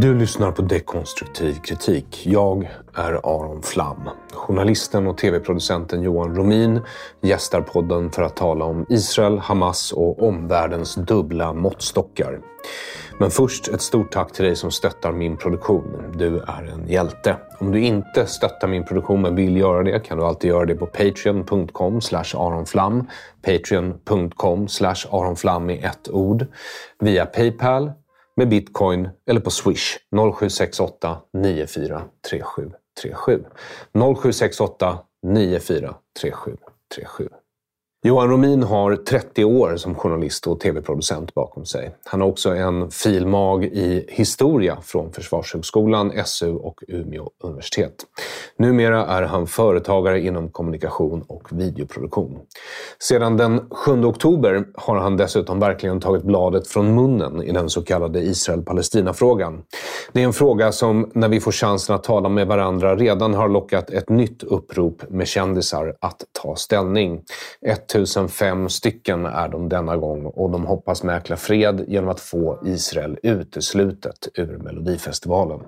Du lyssnar på Dekonstruktiv kritik. Jag är Aron Flam. Journalisten och tv-producenten Johan Romin gästar podden för att tala om Israel, Hamas och omvärldens dubbla måttstockar. Men först ett stort tack till dig som stöttar min produktion. Du är en hjälte. Om du inte stöttar min produktion men vill göra det kan du alltid göra det på patreon.com aronflam. Patreon.com aronflam i ett ord. Via Paypal med bitcoin eller på swish 0768 943737. 0768 943737. Johan Romin har 30 år som journalist och tv-producent bakom sig. Han har också en filmag i historia från Försvarshögskolan, SU och Umeå universitet. Numera är han företagare inom kommunikation och videoproduktion. Sedan den 7 oktober har han dessutom verkligen tagit bladet från munnen i den så kallade Israel-Palestina-frågan. Det är en fråga som, när vi får chansen att tala med varandra, redan har lockat ett nytt upprop med kändisar att ta ställning. 1005 stycken är de denna gång och de hoppas mäkla fred genom att få Israel uteslutet ur Melodifestivalen.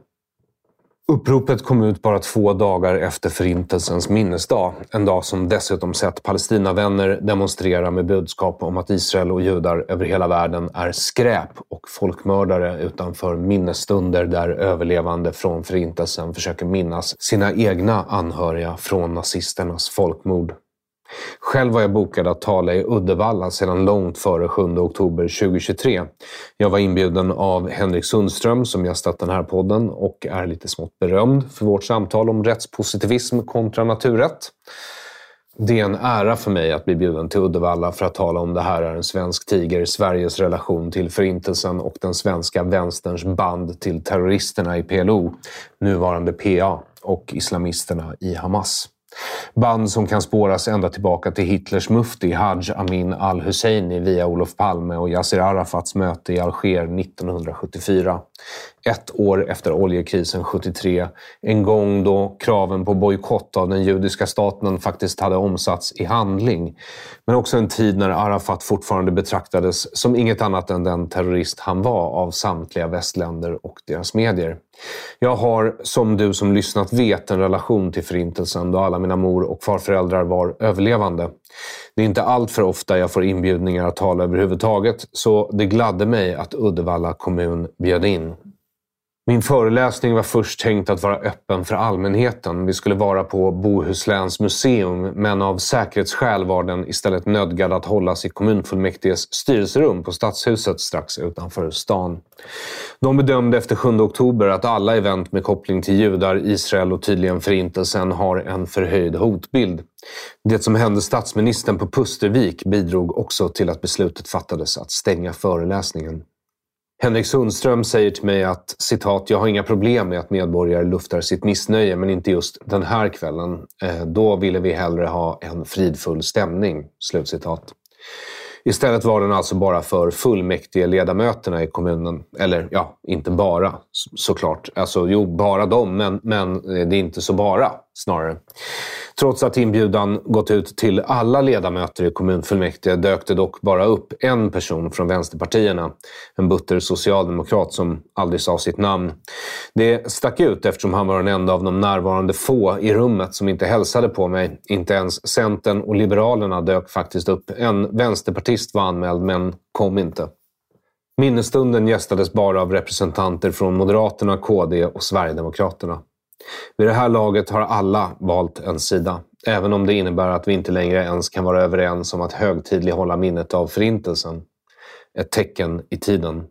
Uppropet kom ut bara två dagar efter Förintelsens minnesdag. En dag som dessutom sett Palestinavänner demonstrera med budskap om att Israel och judar över hela världen är skräp och folkmördare utanför minnesstunder där överlevande från Förintelsen försöker minnas sina egna anhöriga från nazisternas folkmord. Själv var jag bokad att tala i Uddevalla sedan långt före 7 oktober 2023. Jag var inbjuden av Henrik Sundström som gästat den här podden och är lite smått berömd för vårt samtal om rättspositivism kontra naturrätt. Det är en ära för mig att bli bjuden till Uddevalla för att tala om Det här är en svensk tiger, Sveriges relation till Förintelsen och den svenska vänsterns band till terroristerna i PLO, nuvarande PA, och islamisterna i Hamas. Band som kan spåras ända tillbaka till Hitlers mufti Haj Amin al-Husseini via Olof Palme och Yasser Arafats möte i Alger 1974. Ett år efter oljekrisen 73, en gång då kraven på bojkott av den judiska staten faktiskt hade omsatts i handling. Men också en tid när Arafat fortfarande betraktades som inget annat än den terrorist han var av samtliga västländer och deras medier. Jag har, som du som lyssnat vet, en relation till Förintelsen då alla mina mor och farföräldrar var överlevande. Det är inte allt för ofta jag får inbjudningar att tala överhuvudtaget, så det gladde mig att Uddevalla kommun bjöd in. Min föreläsning var först tänkt att vara öppen för allmänheten. Vi skulle vara på Bohusläns museum, men av säkerhetsskäl var den istället nödgad att hållas i kommunfullmäktiges styrelserum på Stadshuset strax utanför stan. De bedömde efter 7 oktober att alla event med koppling till judar, Israel och tydligen Förintelsen har en förhöjd hotbild. Det som hände statsministern på Pustervik bidrog också till att beslutet fattades att stänga föreläsningen. Henrik Sundström säger till mig att citat, “Jag har inga problem med att medborgare luftar sitt missnöje, men inte just den här kvällen. Eh, då ville vi hellre ha en fridfull stämning.” Slutcitat. Istället var den alltså bara för fullmäktige ledamöterna i kommunen. Eller ja, inte bara såklart. Alltså jo, bara dem, men, men eh, det är inte så bara snarare. Trots att inbjudan gått ut till alla ledamöter i kommunfullmäktige dök det dock bara upp en person från vänsterpartierna. En butter socialdemokrat som aldrig sa sitt namn. Det stack ut eftersom han var den enda av de närvarande få i rummet som inte hälsade på mig. Inte ens Centern och Liberalerna dök faktiskt upp. En vänsterpartist var anmäld men kom inte. Minnesstunden gästades bara av representanter från Moderaterna, KD och Sverigedemokraterna. Vid det här laget har alla valt en sida, även om det innebär att vi inte längre ens kan vara överens om att högtidlighålla minnet av Förintelsen. Ett tecken i tiden.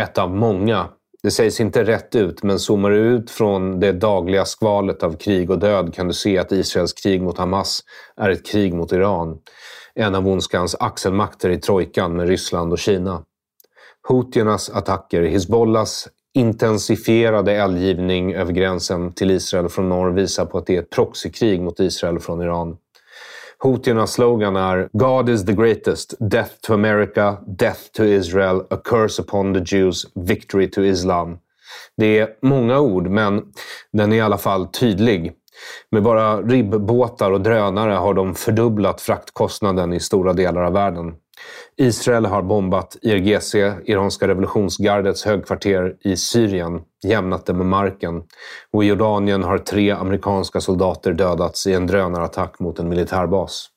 Ett av många. Det sägs inte rätt ut, men zoomar du ut från det dagliga skvalet av krig och död kan du se att Israels krig mot Hamas är ett krig mot Iran. En av ondskans axelmakter i trojkan med Ryssland och Kina. Houtiernas attacker, Hizbollahs intensifierade eldgivning över gränsen till Israel från norr visar på att det är ett proxykrig mot Israel från Iran. Houtiernas slogan är “God is the greatest, death to America, death to Israel, a curse upon the Jews, victory to Islam”. Det är många ord, men den är i alla fall tydlig. Med bara ribbåtar och drönare har de fördubblat fraktkostnaden i stora delar av världen. Israel har bombat IRGC, Iranska revolutionsgardets högkvarter i Syrien, jämnat det med marken. Och i Jordanien har tre amerikanska soldater dödats i en drönarattack mot en militärbas.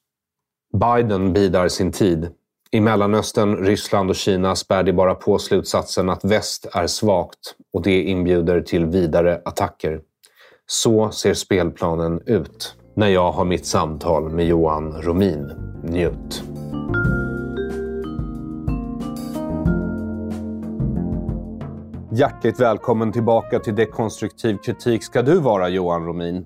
Biden bidar sin tid. I Mellanöstern, Ryssland och Kina spär det bara på slutsatsen att väst är svagt och det inbjuder till vidare attacker. Så ser spelplanen ut när jag har mitt samtal med Johan Romin. Njut! Hjärtligt välkommen tillbaka till Dekonstruktiv kritik ska du vara, Johan Romin.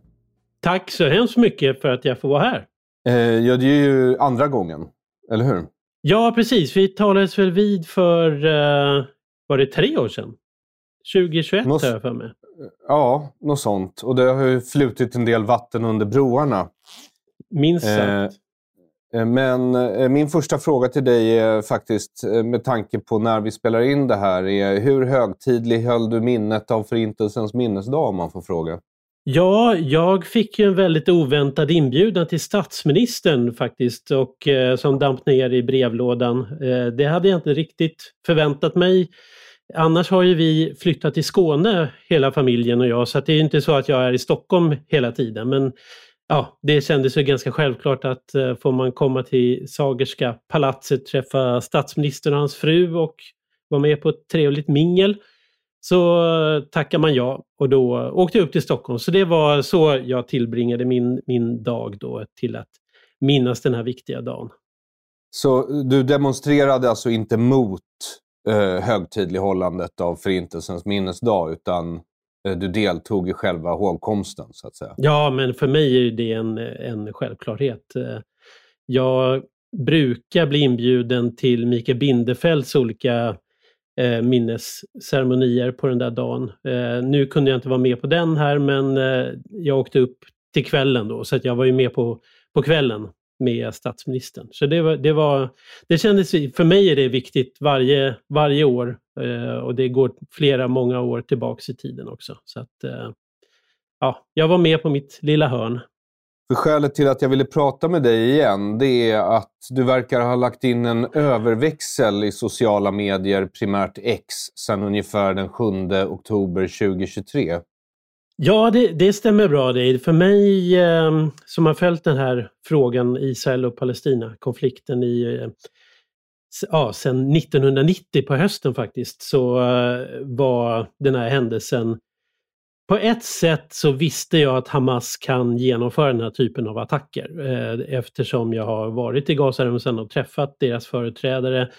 Tack så hemskt mycket för att jag får vara här. Eh, ja, det är ju andra gången, eller hur? Ja, precis. Vi talades väl vid för, eh, var det tre år sedan? 2021 Nå har jag för mig. Ja, något sånt. Och det har ju flutit en del vatten under broarna. Minst sagt. Eh, Eh, Eh, men eh, min första fråga till dig är faktiskt eh, med tanke på när vi spelar in det här. Är hur högtidlig höll du minnet av Förintelsens minnesdag om man får fråga? Ja, jag fick ju en väldigt oväntad inbjudan till statsministern faktiskt och eh, som damp ner i brevlådan. Eh, det hade jag inte riktigt förväntat mig. Annars har ju vi flyttat till Skåne hela familjen och jag så det är inte så att jag är i Stockholm hela tiden men ja, det kändes ju ganska självklart att eh, får man komma till Sagerska palatset, träffa statsministern och hans fru och vara med på ett trevligt mingel så tackar man ja och då åkte jag upp till Stockholm. Så det var så jag tillbringade min, min dag då till att minnas den här viktiga dagen. Så du demonstrerade alltså inte mot eh, högtidlighållandet av Förintelsens minnesdag utan Eh, du deltog i själva hågkomsten så att säga. Ja, men för mig är det en, en självklarhet. Eh, jag brukar bli inbjuden till Mikael Bindefelds olika eh, minnesceremonier på den där dagen. Eh, nu kunde jag inte vara med på den här men eh, jag åkte upp till kvällen då så att jag var ju med på, på kvällen med statsministern. Så det, var, det, var, det kändes, för mig är det viktigt varje, varje år eh, och det går flera, många år tillbaks i tiden också. Så att, eh, ja, jag var med på mitt lilla hörn. För skälet till att jag ville prata med dig igen, det är att du verkar ha lagt in en överväxel i sociala medier, primärt X, sedan ungefär den 7 oktober 2023. Ja, det, det, stämmer bra det. För mig eh, som har följt den här frågan Israel och Palestina-konflikten i eh, ja, sedan 1990 på hösten faktiskt så eh, var den här händelsen på ett sätt så visste jag att Hamas kan genomföra den här typen av attacker eh, eftersom jag har varit i Gazaremsan och träffat deras företrädare.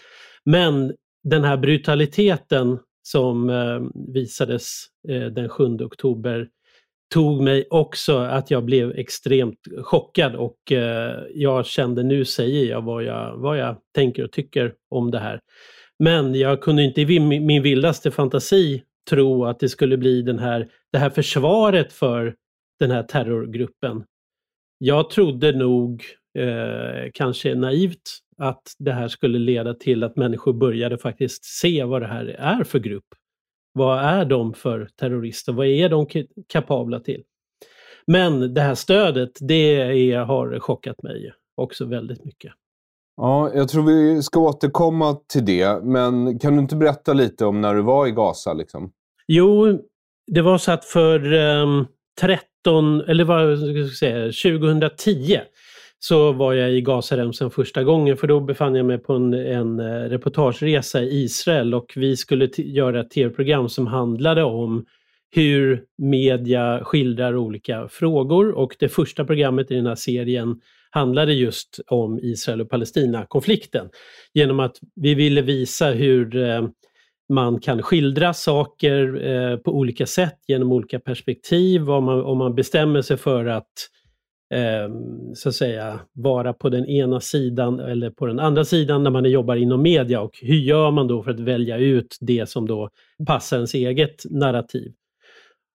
Men den här brutaliteten som eh, visades eh, den 7 oktober tog mig också att jag blev extremt chockad och eh, jag kände nu säger jag vad, jag vad jag tänker och tycker om det här. Men jag kunde inte i min vildaste fantasi tro att det skulle bli den här, det här försvaret för den här terrorgruppen. Jag trodde nog, eh, kanske naivt, att det här skulle leda till att människor började faktiskt se vad det här är för grupp. Vad är de för terrorister? Vad är de kapabla till? Men det här stödet, det är, har chockat mig också väldigt mycket. Ja, jag tror vi ska återkomma till det, men kan du inte berätta lite om när du var i Gaza? Liksom? Jo, det var så att för um, 13, eller vad ska jag säga, 2010 så var jag i Gazaremsan första gången för då befann jag mig på en, en eh, reportageresa i Israel och vi skulle göra ett tv-program som handlade om hur media skildrar olika frågor och det första programmet i den här serien handlade just om Israel och Palestina-konflikten. Genom att vi ville visa hur eh, man kan skildra saker eh, på olika sätt genom olika perspektiv. Om man, om man bestämmer sig för att eh, så att säga vara på den ena sidan eller på den andra sidan när man jobbar inom media och hur gör man då för att välja ut det som då passar ens eget narrativ.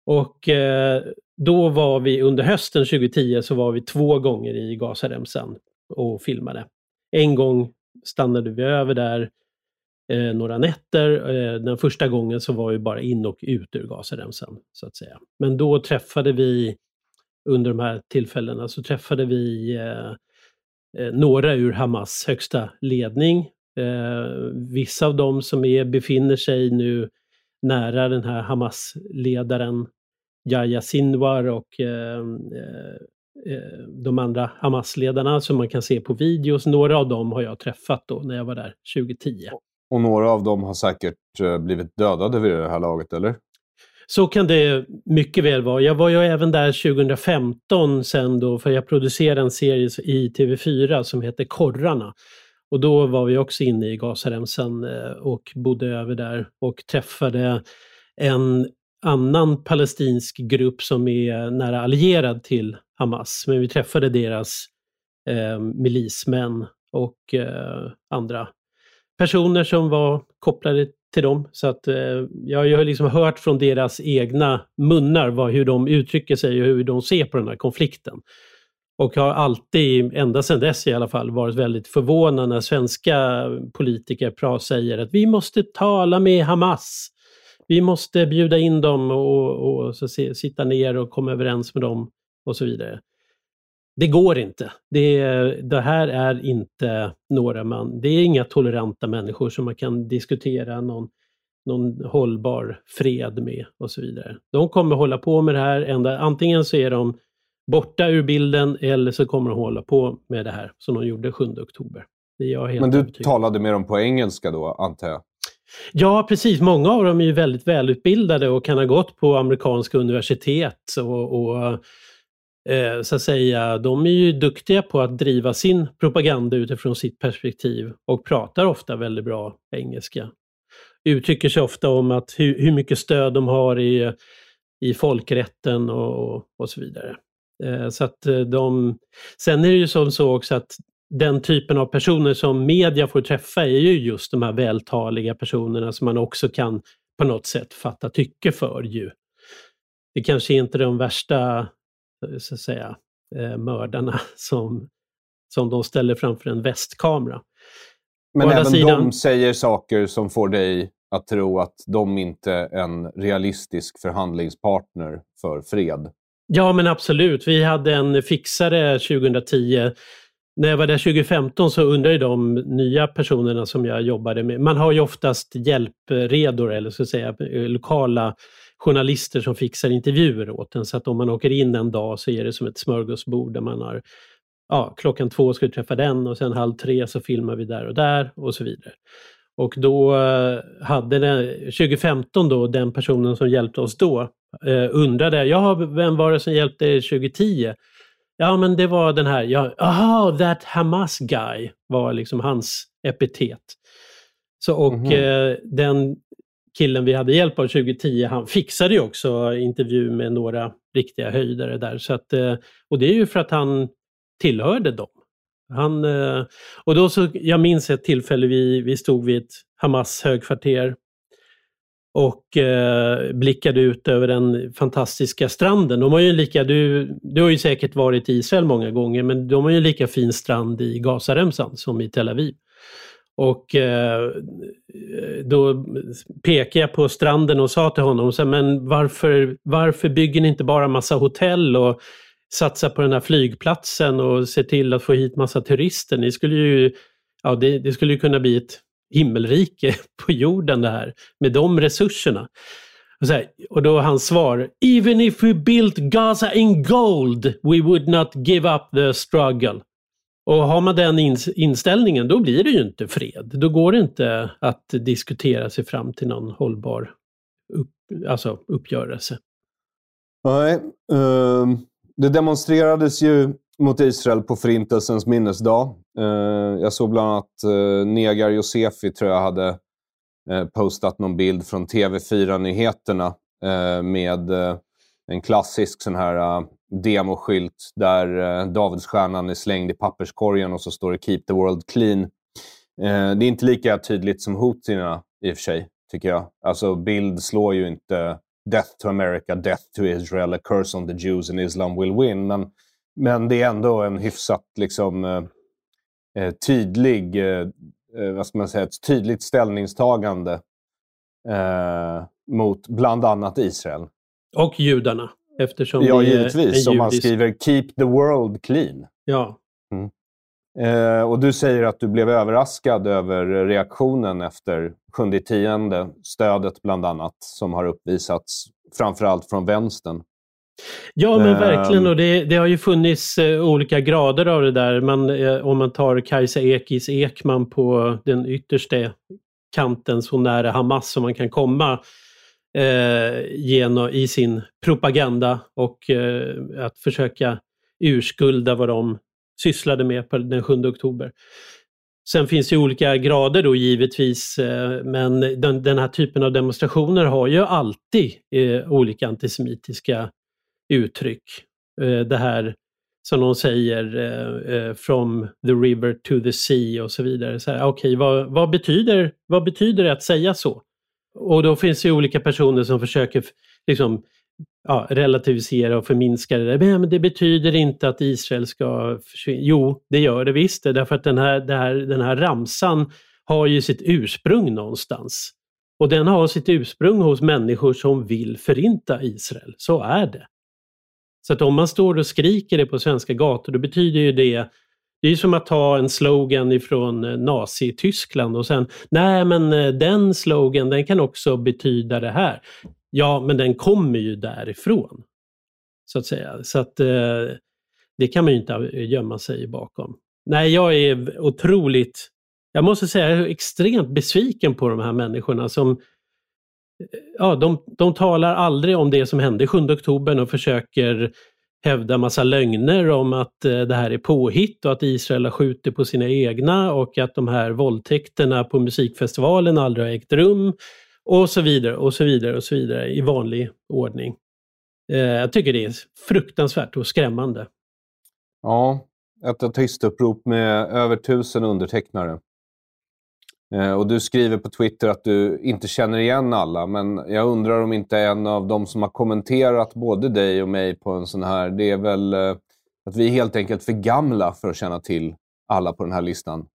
Och eh, då var vi under hösten 2010 så var vi två gånger i Gazaremsan och filmade. En gång stannade vi över där eh, några nätter. Eh, den första gången så var vi bara in och ut ur Gazaremsan så att säga. Men då träffade vi under de här tillfällena så träffade vi eh, eh, några ur Hamas högsta ledning. Eh, vissa av dem som är, befinner sig nu nära den här Hamas-ledaren Yahya Sinwar och eh, eh, eh de andra Hamas-ledarna som man kan se på videos. Några av dem har jag träffat då när jag var där 2010. Och några av dem har säkert eh, blivit dödade vid det här laget, eller? Så kan det mycket väl vara. Jag var ju även där 2015 sen då, för jag producerade en serie i TV4 som heter Korrarna. Och då var vi också inne i Gazaremsan eh, och bodde över där och träffade en annan palestinsk grupp som är nära allierad till Hamas. Men vi träffade deras eh, milismän och eh, andra personer som var kopplade till dem. Så att eh, jag har liksom hört från deras egna munnar vad, hur de uttrycker sig och hur de ser på den här konflikten. Och har alltid, ända sedan dess i alla fall, varit väldigt förvånad när svenska politiker säger att vi måste tala med Hamas vi måste bjuda in dem och, och så se, sitta ner och komma överens med dem och så vidare. Det går inte. Det, det, här är inte några man, det är inga toleranta människor som man kan diskutera någon, någon hållbar fred med och så vidare. De kommer hålla på med det här, ända, antingen så är de borta ur bilden eller så kommer de hålla på med det här som de gjorde 7 oktober. Men du talade med dem på engelska då, antar jag? Ja, precis. Många av dem är ju väldigt välutbildade och kan ha gått på amerikanska universitet. och, och eh, så att säga, de är ju duktiga på att driva sin propaganda utifrån sitt perspektiv och pratar ofta väldigt bra engelska. Uttrycker sig ofta om att hur, hur mycket stöd de har i, i folkrätten och, och så vidare. Eh, så att eh, de, sen är det ju som så också att den typen av personer som media får träffa är ju just de här vältaliga personerna som man också kan på något sätt fatta tycke för ju. Det kanske inte är de värsta så att säga, eh, mördarna som, som de ställer framför en västkamera. Men även sidan... de säger saker som får dig att tro att de inte är en realistisk förhandlingspartner för fred? Ja, men absolut. Vi hade en fixare 2010 när jag var där 2015 så undrade de nya personerna som jag jobbade med, man har ju oftast hjälpredor eller så att säga lokala journalister som fixar intervjuer åt en. Så att om man åker in en dag så är det som ett smörgåsbord där man har ja, klockan två ska vi träffa den och sen halv tre så filmar vi där och där och så vidare. Och då eh, hade den, 2015 då, den personen som hjälpte oss då eh, undrade, ja vem var det som hjälpte er 2010? Ja, men det var den här, ja, aha, that Hamas guy var liksom hans epitet. Så, och mm -hmm. eh, den killen vi hade hjälp av 2010, han fixade ju också intervju med några riktiga höjdare där. Så att, eh, och det är ju för att han tillhörde dem. Han, eh, och då så, jag minns ett tillfälle vi, vi stod vid ett Hamas högkvarter och eh, blickade ut över den fantastiska stranden. De har ju lika, du, du har ju säkert varit i Israel många gånger, men de har ju en lika fin strand i Gazaremsan som i Tel Aviv. Och eh, då pekade jag på stranden och sa till honom, så, men varför, varför bygger ni inte bara massa hotell och satsar på den här flygplatsen och ser till att få hit massa turister? Ni skulle ju, ja, det, det skulle ju kunna bli ett himmelrike på jorden det här, med de resurserna. Och, så här, och då hans svar, Even if we built Gaza in gold, we would not give up the struggle. Och har man den inställningen, då blir det ju inte fred. Då går det inte att diskutera sig fram till någon hållbar upp, alltså uppgörelse. Nej, uh, det demonstrerades ju mot Israel på Förintelsens minnesdag. Uh, jag såg bland annat uh, Negar Josefi, tror jag, hade uh, postat någon bild från TV4-nyheterna eh, med en klassisk sån här demoskylt där eh, Davidsstjärnan är slängd i papperskorgen och så står det “Keep the world clean”. Eh, det är inte lika tydligt som houthierna i och för sig, tycker jag. Alltså bild slår ju inte “Death to America, Death to Israel, a curse on the Jews and Islam will win”. Men, men det är ändå en hyfsat liksom, eh, eh tydlig, eh, eh, vad ska man säga, ett tydligt ställningstagande eh, mot bland annat Israel. Och judarna. Eftersom ja, givetvis. Om man skriver “Keep the world clean”. Ja. Mm. Eh, och du säger att du blev överraskad över reaktionen efter 7 tionde stödet bland annat, som har uppvisats framförallt från vänstern. Ja, men verkligen. Och det, det har ju funnits eh, olika grader av det där. Man, eh, om man tar Kajsa Ekis Ekman på den yttersta kanten, så nära Hamas som man kan komma, Eh, genom, i sin propaganda och eh, att försöka urskulda vad de sysslade med på den 7 oktober. Sen finns det olika grader då givetvis, eh, men den, den, här typen av demonstrationer har ju alltid eh, olika antisemitiska uttryck. Eh, det här som de säger, eh, eh from the river to the sea och så vidare. Okej, okay, vad, vad, betyder, vad betyder det att säga så? Och då finns det olika personer som försöker liksom, ja, relativisera och förminska det där. Men det betyder inte att Israel ska försvinna. Jo, det gör det visst. det, Därför att den här, här, den här ramsan har ju sitt ursprung någonstans. Och den har sitt ursprung hos människor som vill förinta Israel. Så är det. Så att om man står och skriker det på svenska gator, då betyder ju det det är som att ta en slogan ifrån eh, Nazityskland och sen, nej men eh, den slogan den kan också betyda det här. Ja, men den kommer ju därifrån. Så att säga. Så att eh, det kan man ju inte eh, gömma sig bakom. Nej, jag är otroligt, jag måste säga jag är extremt besviken på de här människorna som Ja, de, de talar aldrig om det som hände 7 oktober och försöker hävda massa lögner om att eh, det här är påhitt och att Israel har skjutit på sina egna och att de här våldtäkterna på musikfestivalen aldrig har ägt rum och så vidare och så vidare och så vidare i vanlig ordning. Eh, jag tycker det är fruktansvärt och skrämmande. Ja, ett tyst-upprop med över tusen undertecknare. Eh, och du skriver på Twitter att du inte känner igen alla, men jag undrar om inte en av de som har kommenterat både dig och mig på en sån här, det är väl eh, att vi är helt enkelt för gamla för att känna till alla på den här listan.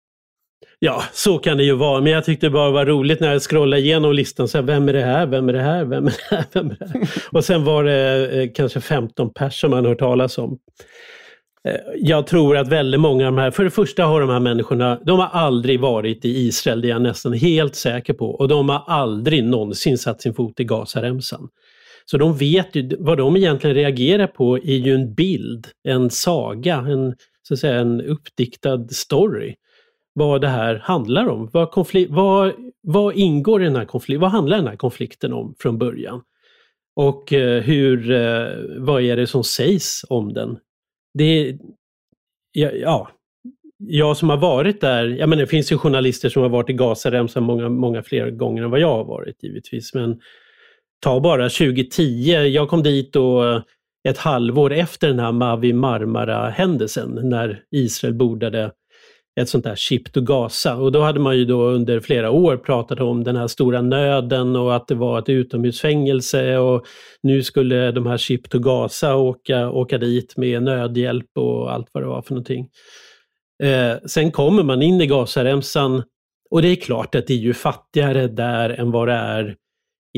Ja, så kan det ju vara. Men jag tyckte det bara var roligt när jag scrollade igenom listan. Så här, vem är det här? Vem är det här? Vem är det här? Vem är det här? Och sen var det eh, kanske 15 personer som man hört talas om. Eh, jag tror att väldigt många av de här, för det första har de här människorna, de har aldrig varit i Israel, det är jag nästan helt säker på. Och de har aldrig någonsin satt sin fot i Gazaremsan. Så de vet ju, vad de egentligen reagerar på är ju en bild, en saga, en, så att säga, en uppdiktad story. Vad det här handlar om. Vad, konflik, vad, vad ingår i den här konflikten? Vad handlar den här konflikten om från början? Och eh, hur, eh, vad är det som sägs om den det, ja, ja, jag som har varit där, jag menar, det finns ju journalister som har varit i Gazaremsan många, många fler gånger än vad jag har varit givetvis. Men ta bara 2010, jag kom dit och eh, ett halvår efter den här Mavi Marmara-händelsen när Israel bordade ett sånt där chip to Gaza. Och då hade man ju då under flera år pratat om den här stora nöden och att det var ett utomhusfängelse och nu skulle de här chip to Gaza åka, åka dit med nödhjälp och allt vad det var för någonting. Eh, sen kommer man in i Gazaremsan och det är klart att det är ju fattigare där än vad det är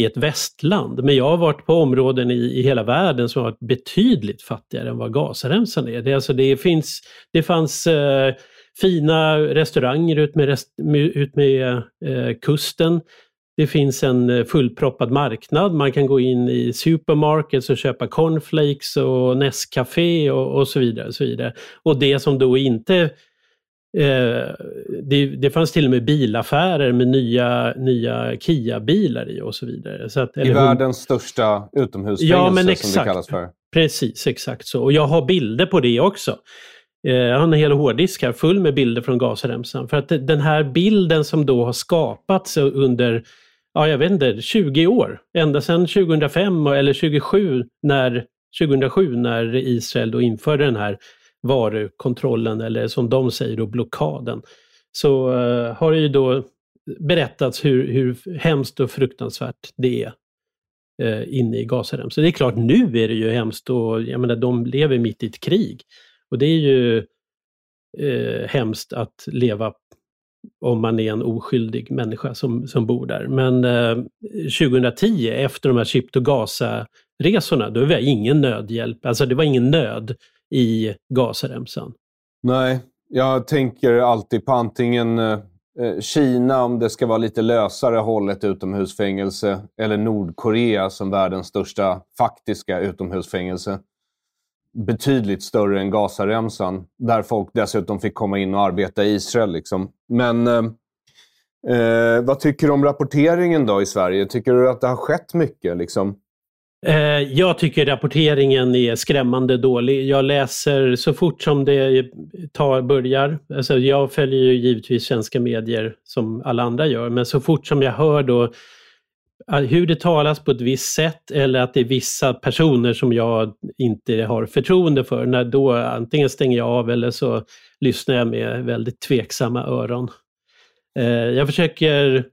i ett västland. Men jag har varit på områden i, i hela världen som har varit betydligt fattigare än vad Gazaremsan är. Det, alltså det, finns, det fanns eh, fina restauranger ut med, rest, ut med eh, kusten. Det finns en eh, fullproppad marknad. Man kan gå in i supermarkets och köpa cornflakes och Nescafé och, och så vidare. Och så vidare. Och det som då inte Eh, det, det, fanns till och med bilaffärer med nya, nya Kia-bilar i och så vidare. Så att, I världens största utomhusfängelse ja, men exakt, som det kallas för. Precis, exakt så. Och jag har bilder på det också. Eh, jag har en hel hårddisk här full med bilder från Gazaremsan. För att den här bilden som då har skapats under, ja jag vet inte, 20 år. Ända sedan 2005 eller 2007 när, 2007 när Israel då införde den här varukontrollen eller som de säger då blockaden. Så uh, har det ju då berättats hur, hur hemskt och fruktansvärt det är uh, inne i Gazarem. Så det är klart, nu är det ju hemskt och jag menar, de lever mitt i ett krig. Och det är ju eh, hemskt att leva om man är en oskyldig människa som, som bor där. Men eh, 2010, efter de här Chip to Gaza-resorna, då var det ingen nödhjälp, alltså det var ingen nöd i Gazaremsan? Nej, jag tänker alltid på antingen eh, eh, Kina om det ska vara lite lösare hållet utomhusfängelse eller Nordkorea som världens största faktiska utomhusfängelse. Betydligt större än Gazaremsan, där folk dessutom fick komma in och arbeta i Israel. Liksom. Men eh, eh vad tycker du om rapporteringen då i Sverige? Tycker du att det har skett mycket? Liksom? Eh, jag tycker rapporteringen är skrämmande dålig. Jag läser så fort som det tar, börjar. Alltså jag följer ju givetvis svenska medier som alla andra gör, men så fort som jag hör då hur det talas på ett visst sätt eller att det är vissa personer som jag inte har förtroende för, när då antingen stänger jag av eller så lyssnar jag med väldigt tveksamma öron. Eh, jag försöker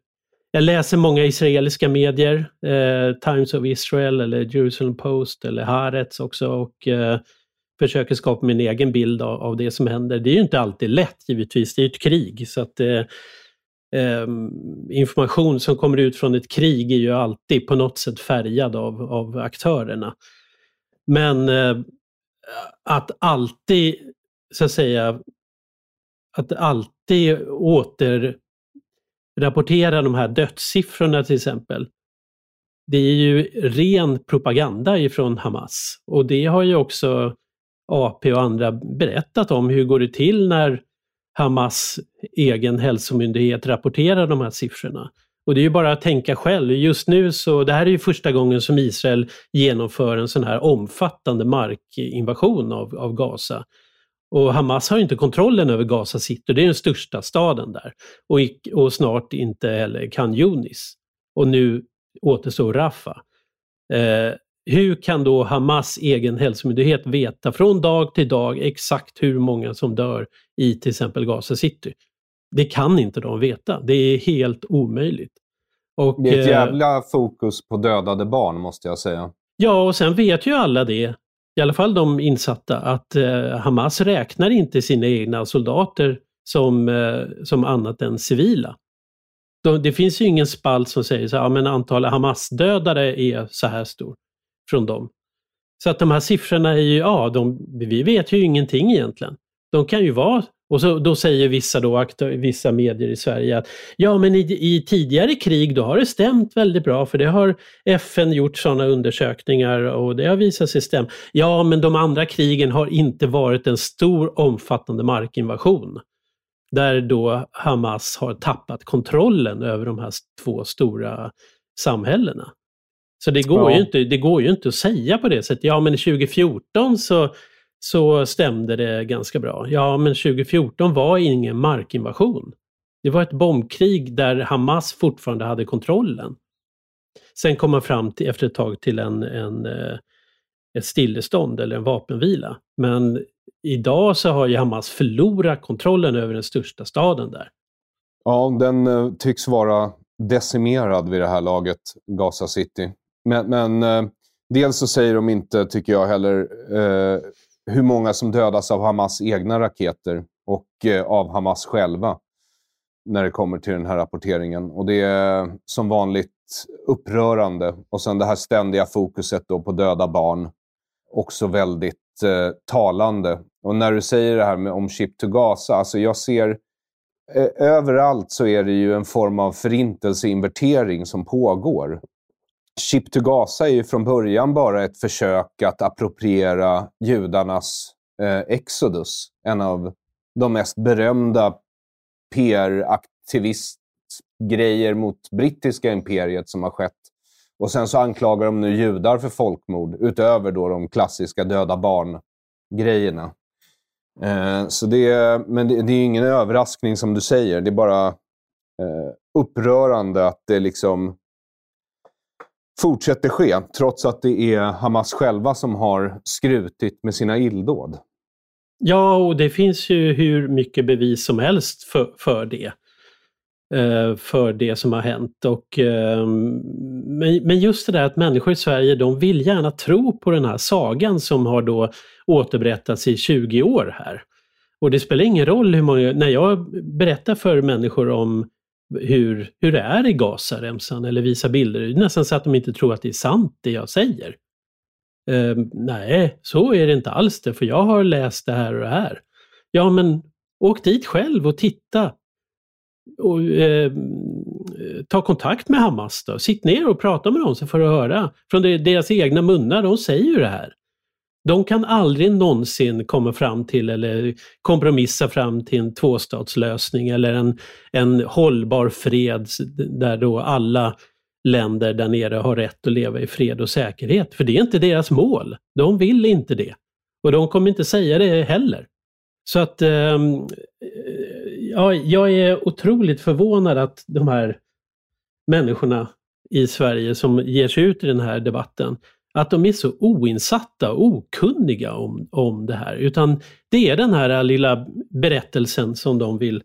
jag läser många israeliska medier, eh, Times of Israel eller Jerusalem Post eller Haaretz också och eh, försöker skapa min egen bild av, av, det som händer. Det är ju inte alltid lätt givetvis, det är ju ett krig så att eh, Ehm, information som kommer ut från ett krig är ju alltid på något sätt färgad av, av aktörerna. Men eh, att alltid, så att säga, att alltid återrapportera de här dödssiffrorna till exempel. Det är ju ren propaganda ifrån Hamas och det har ju också AP och andra berättat om. Hur går det till när Hamas egen hälsomyndighet rapporterar de här siffrorna? Och det är ju bara att tänka själv. Just nu så, det här är ju första gången som Israel genomför en sån här omfattande markinvasion av, av Gaza. Och Hamas har inte kontrollen över Gaza City, det är den största staden där. Och, och snart inte heller kan Yunis. Och nu återstår Rafah. Eh, hur kan då Hamas egen hälsomyndighet veta från dag till dag exakt hur många som dör i till exempel Gaza City? Det kan inte de veta. Det är helt omöjligt. Och, det är ett eh, jävla fokus på dödade barn måste jag säga. Ja, och sen vet ju alla det i alla fall de insatta, att eh, Hamas räknar inte sina egna soldater som, eh, som annat än civila. De, det finns ju ingen spalt som säger så ja, men antalet Hamas-dödare är så här stor från dem. Så att de här siffrorna är ju, ja, de, vi vet ju ingenting egentligen. De kan ju vara och så, då säger vissa, då, vissa medier i Sverige att ja men i, i, tidigare krig då har det stämt väldigt bra för det har FN gjort sådana undersökningar och det har visat sig stämma. Ja men de andra krigen har inte varit en stor omfattande markinvasion. Där då Hamas har tappat kontrollen över de här två stora samhällena. Så det går, ja. ju inte, det går ju inte att säga på det sättet. Ja men 2014 så så stämde det ganska bra. Ja, men 2014 var ingen markinvasion. Det var ett bombkrig där Hamas fortfarande hade kontrollen. Sen kom man fram till, efter ett tag till en, en, eh, ett stillestånd eller en vapenvila. Men idag så har ju Hamas förlorat kontrollen över den största staden där. Ja, den eh, tycks vara decimerad vid det här laget, Gaza City. Men, men eh, dels så säger de inte, tycker jag heller, eh, hur många som dödas av Hamas egna raketer och eh, av Hamas själva när det kommer till den här rapporteringen. Och det är som vanligt upprörande. Och sen det här ständiga fokuset då på döda barn. Också väldigt eh, talande. Och när du säger det här med, om Ship to Gaza, alltså jag ser eh, överallt så är det ju en form av förintelseinvertering som pågår. Ship to Gaza är ju från början bara ett försök att appropriera judarnas eh, Exodus, en av de mest berömda PR-aktivistgrejer mot brittiska imperiet som har skett. Och sen så anklagar de nu judar för folkmord, utöver då de klassiska döda barn-grejerna. Eh, så det, men det, det, är ingen överraskning som du säger. Det är bara eh, upprörande att det liksom fortsätter ske, trots att det är Hamas själva som har skrutit med sina illdåd. Ja, och det finns ju hur mycket bevis som helst för, för det. Eh, för det som har hänt. Och, eh, men, men just det där att människor i Sverige de vill gärna tro på den här sagan som har då återberättats i 20 år här. Och det spelar ingen roll hur många, när jag berättar för människor om hur, hur det är i Gazaremsan eller Visa bilder, det är nästan så att de inte tror att det är sant det jag säger. Ehm, nej, så är det inte alls det, för jag har läst det här och det här. Ja, men åk dit själv och titta. Och, eh, ta kontakt med Hamas då. Sitt ner och prata med dem så får du höra. Från deras egna munnar, de säger ju det här. De kan aldrig någonsin komma fram till eller kompromissa fram till en tvåstatslösning eller en, en hållbar fred där då alla länder där nere har rätt att leva i fred och säkerhet. För det är inte deras mål. De vill inte det. Och de kommer inte säga det heller. Så att ehm, eh, ja, jag är otroligt förvånad att de här människorna i Sverige som ger sig ut i den här debatten, att de är så oinsatta och okunniga om, om det här. Utan det är den här lilla berättelsen som de vill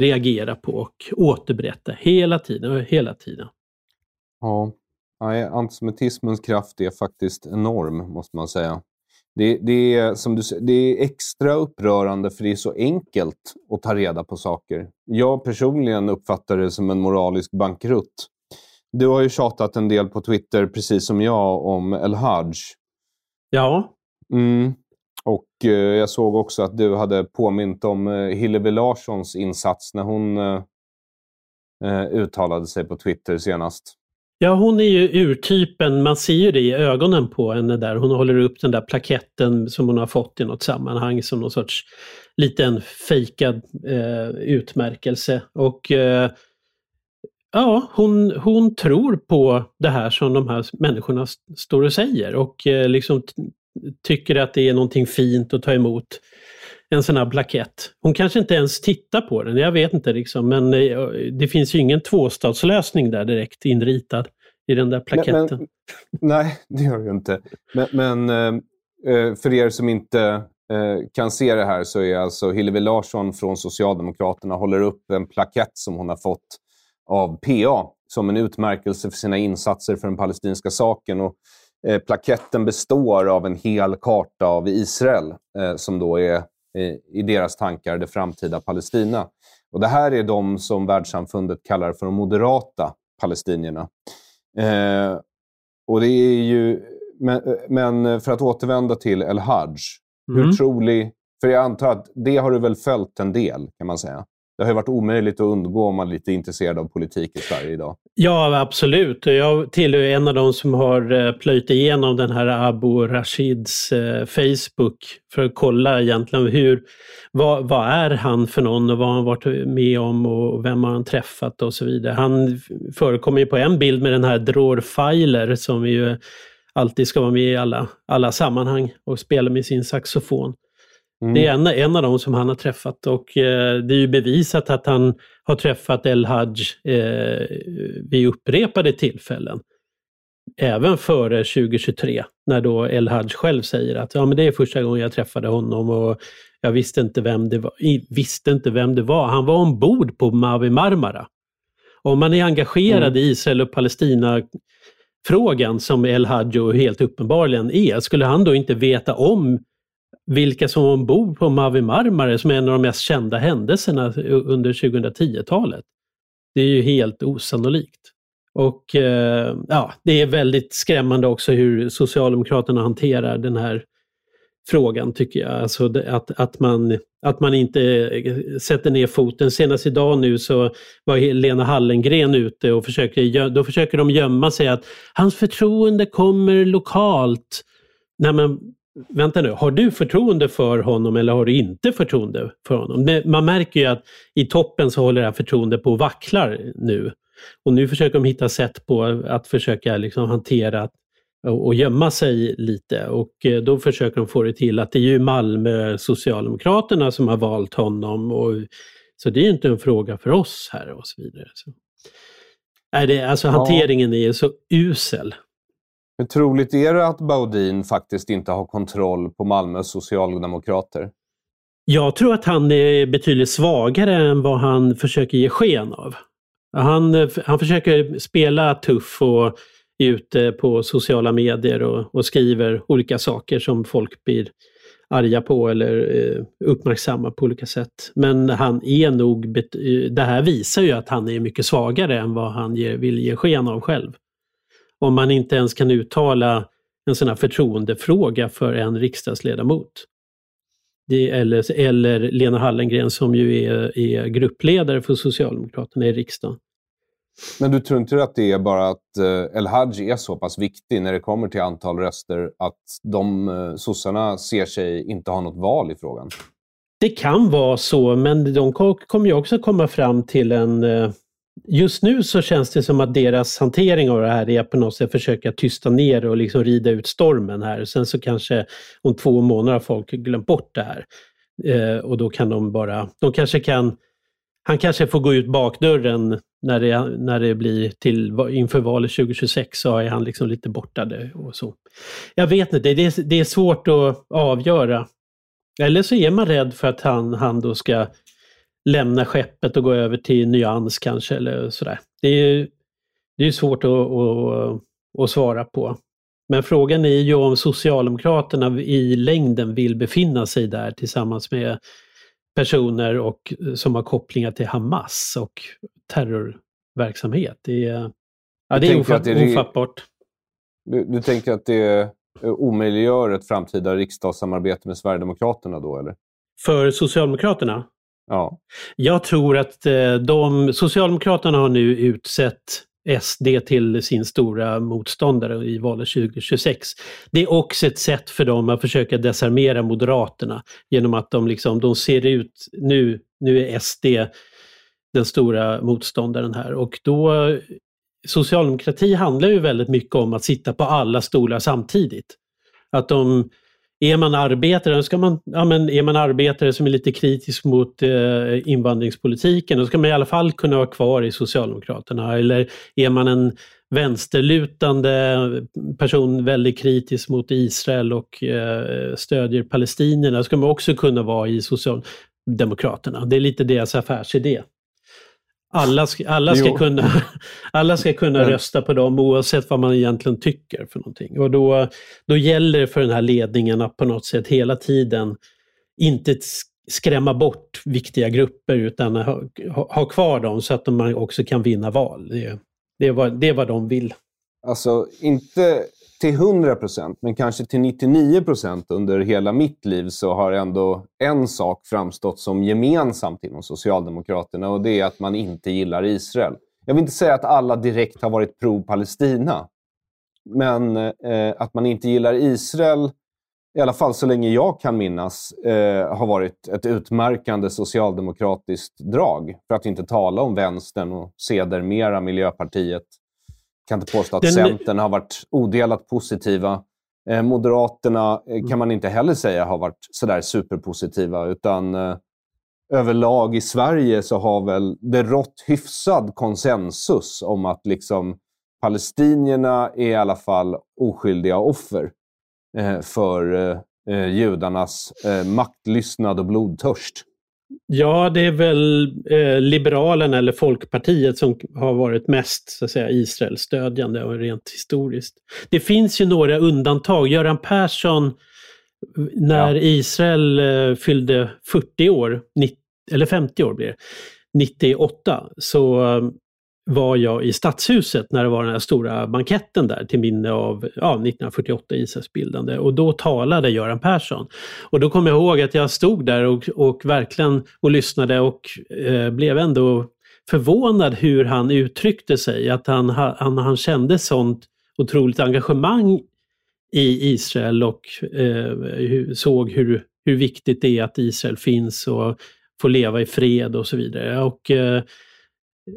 reagera på och återberätta hela tiden och hela tiden. Ja, Nej, antisemitismens kraft är faktiskt enorm, måste man säga. Det, det, är, som du säger, det är extra upprörande för det är så enkelt att ta reda på saker. Jag personligen uppfattar det som en moralisk bankrutt. Du har ju tjatat en del på Twitter, precis som jag, om El-Haj. Ja. Mm. Och eh, jag såg också att du hade påmint om eh, Hillevi Larssons insats när hon eh, eh uttalade sig på Twitter senast. Ja, hon är ju urtypen, man ser ju det i ögonen på henne där. Hon håller upp den där plaketten som hon har fått i något sammanhang som någon sorts liten fejkad eh, utmärkelse. Och eh, ja, hon, hon tror på det här som de här människorna står och säger och eh, liksom tycker att det är någonting fint att ta emot en sån här plakett. Hon kanske inte ens tittar på den, jag vet inte liksom, men eh, det finns ju ingen tvåstadslösning där direkt inritad i den där plaketten. Men, men, nej, det gör det ju inte. Men, men eh, för er som inte kan se det här så är alltså Hillevi Larsson från Socialdemokraterna håller upp en plakett som hon har fått av PA som en utmärkelse för sina insatser för den palestinska saken. Och, eh, plaketten består av en hel karta av Israel eh, som då är i deras tankar det framtida Palestina. Och Det här är de som världssamfundet kallar för de moderata palestinierna. Eh, och det är ju, men, men, för att återvända till El-Haj, mm. hur trolig... För jag antar att det har du väl följt en del, kan man säga? Det har ju varit omöjligt att undgå om man är lite intresserad av politik i Sverige idag. Ja, absolut. Jag tillhör en av de som har eh, plöjt igenom den här Abu Rashids eh, Facebook för att kolla egentligen hur, vad, vad är han för någon och vad har han varit med om och vem har han träffat och så vidare. Han förekommer ju på en bild med den här Dror Feiler som ju alltid ska vara med i alla, alla sammanhang och spela med sin saxofon. Mm. Det är en, en av dem som han har träffat och eh, det är ju bevisat att han har träffat El Haj eh, vid upprepade tillfällen. även före 2023 när då El Haj själv säger att ja, men det är första gången jag träffade honom och jag visste inte vem det var. Visste inte vem det var. Han var ombord på Mavi Marmara. Om man är engagerad mm. i Israel och Palestina frågan som El Hadjo helt uppenbarligen är, skulle han då inte veta om vilka som var ombord på Mavi Marmara som är en av de mest kända händelserna under 2010-talet? Det är ju helt osannolikt. Och eh, ja, det är väldigt skrämmande också hur Socialdemokraterna hanterar den här frågan tycker jag. Alltså att, att, man, att man inte eh, sätter ner foten. Senast idag nu så var Lena Hallengren ute och försöker, då försöker de gömma sig att hans förtroende kommer lokalt. Nej men vänta nu, har du förtroende för honom eller har du inte förtroende för honom? Man märker ju att i toppen så håller det här förtroendet på att vacklar nu. Och nu försöker de hitta sätt på att försöka liksom hantera och gömma sig lite och eh, då försöker de få det till att det är ju Malmö Socialdemokraterna som har valt honom. Och, så det är inte en fråga för oss här och så vidare. Så. Är det, alltså ja. hanteringen är så usel. Hur troligt är det att Baudin faktiskt inte har kontroll på Malmös socialdemokrater? Jag tror att han är betydligt svagare än vad han försöker ge sken av. Han, han försöker spela tuff och är ute på sociala medier och, och skriver olika saker som folk blir arga på eller eh, uppmärksamma på olika sätt. Men han är nog, eh, det här visar ju att han är mycket svagare än vad han ger, vill ge sken av själv. Om man inte ens kan uttala en sån här förtroendefråga för en riksdagsledamot. Det, eller, eller Lena Hallengren som ju är, är gruppledare för Socialdemokraterna i riksdagen. Men du tror inte att det är bara att eh, El Haj är så pass viktig när det kommer till antal röster att de eh, sossarna ser sig inte ha något val i frågan? Det kan vara så, men de kommer ju också komma fram till en... Just nu så känns det som att deras hantering av det här är på något sätt försöka tysta ner och liksom rida ut stormen här. Sen så kanske om två månader har folk glömt bort det här. Eh, och då kan de bara... De kanske kan han kanske får gå ut bakdörren när det, när det blir till inför valet 2026 så är han liksom lite borta och så. Jag vet inte, det är, det är svårt att avgöra. Eller så är man rädd för att han, han då ska lämna skeppet och gå över till Nyans kanske eller sådär. Det är, det är svårt att, att, att svara på. Men frågan är ju om Socialdemokraterna i längden vill befinna sig där tillsammans med personer och, eh, som har kopplingar till Hamas och terrorverksamhet. Det är, ja, det är ofatt, det ofattbart. Du, du tänker att det omöjliggör ett framtida riksdagssamarbete med Sverigedemokraterna då, eller? För Socialdemokraterna? Ja. Jag tror att eh, de, Socialdemokraterna har nu utsett SD till sin stora motståndare i valet 2026. Det är också ett sätt för dem att försöka desarmera Moderaterna genom att de liksom, de ser ut, nu, nu är SD den stora motståndaren här och då Socialdemokrati handlar ju väldigt mycket om att sitta på alla stolar samtidigt. Att de är man arbetare, ska man, ja men är man arbetare som är lite kritisk mot eh, invandringspolitiken, då ska man i alla fall kunna vara kvar i Socialdemokraterna. Eller är man en vänsterlutande person, väldigt kritisk mot Israel och eh, stödjer palestinierna, då ska man också kunna vara i Socialdemokraterna. Det är lite deras affärsidé. Alla ska, alla ska kunna, alla ska kunna rösta på dem oavsett vad man egentligen tycker för någonting. Och då, då gäller det för den här ledningen att på något sätt hela tiden inte skrämma bort viktiga grupper utan ha, ha kvar dem så att man också kan vinna val. Det, det, är vad, det är vad de vill. Alltså, inte till 100 procent, men kanske till 99 procent under hela mitt liv så har ändå en sak framstått som gemensamt inom Socialdemokraterna och det är att man inte gillar Israel. Jag vill inte säga att alla direkt har varit pro-Palestina, men eh, att man inte gillar Israel, i alla fall så länge jag kan minnas, eh, har varit ett utmärkande socialdemokratiskt drag. För att inte tala om vänstern och sedermera Miljöpartiet kan inte påstå att Den... Centern har varit odelat positiva. Eh, Moderaterna eh, kan mm. man inte heller säga har varit sådär superpositiva, utan eh, överlag i Sverige så har väl det rått hyfsad konsensus om att liksom palestinierna är i alla fall oskyldiga offer eh, för eh, judarnas eh, maktlystnad och blodtörst. Ja, det är väl eh, Liberalen eller Folkpartiet som har varit mest så att säga, Israelstödjande och rent historiskt. Det finns ju några undantag. Göran Persson, när ja. Israel eh, fyllde 40 år, 90, eller 50 år blir det, 98, så eh, var jag i Stadshuset när det var den här stora banketten där till minne av ja, 1948 Israels bildande. Och då talade Göran Persson. Och då kommer jag ihåg att jag stod där och, och verkligen och lyssnade och eh, blev ändå förvånad hur han uttryckte sig. Att han, han, han kände sånt otroligt engagemang i Israel och eh, såg hur, hur viktigt det är att Israel finns och får leva i fred och så vidare. Och eh,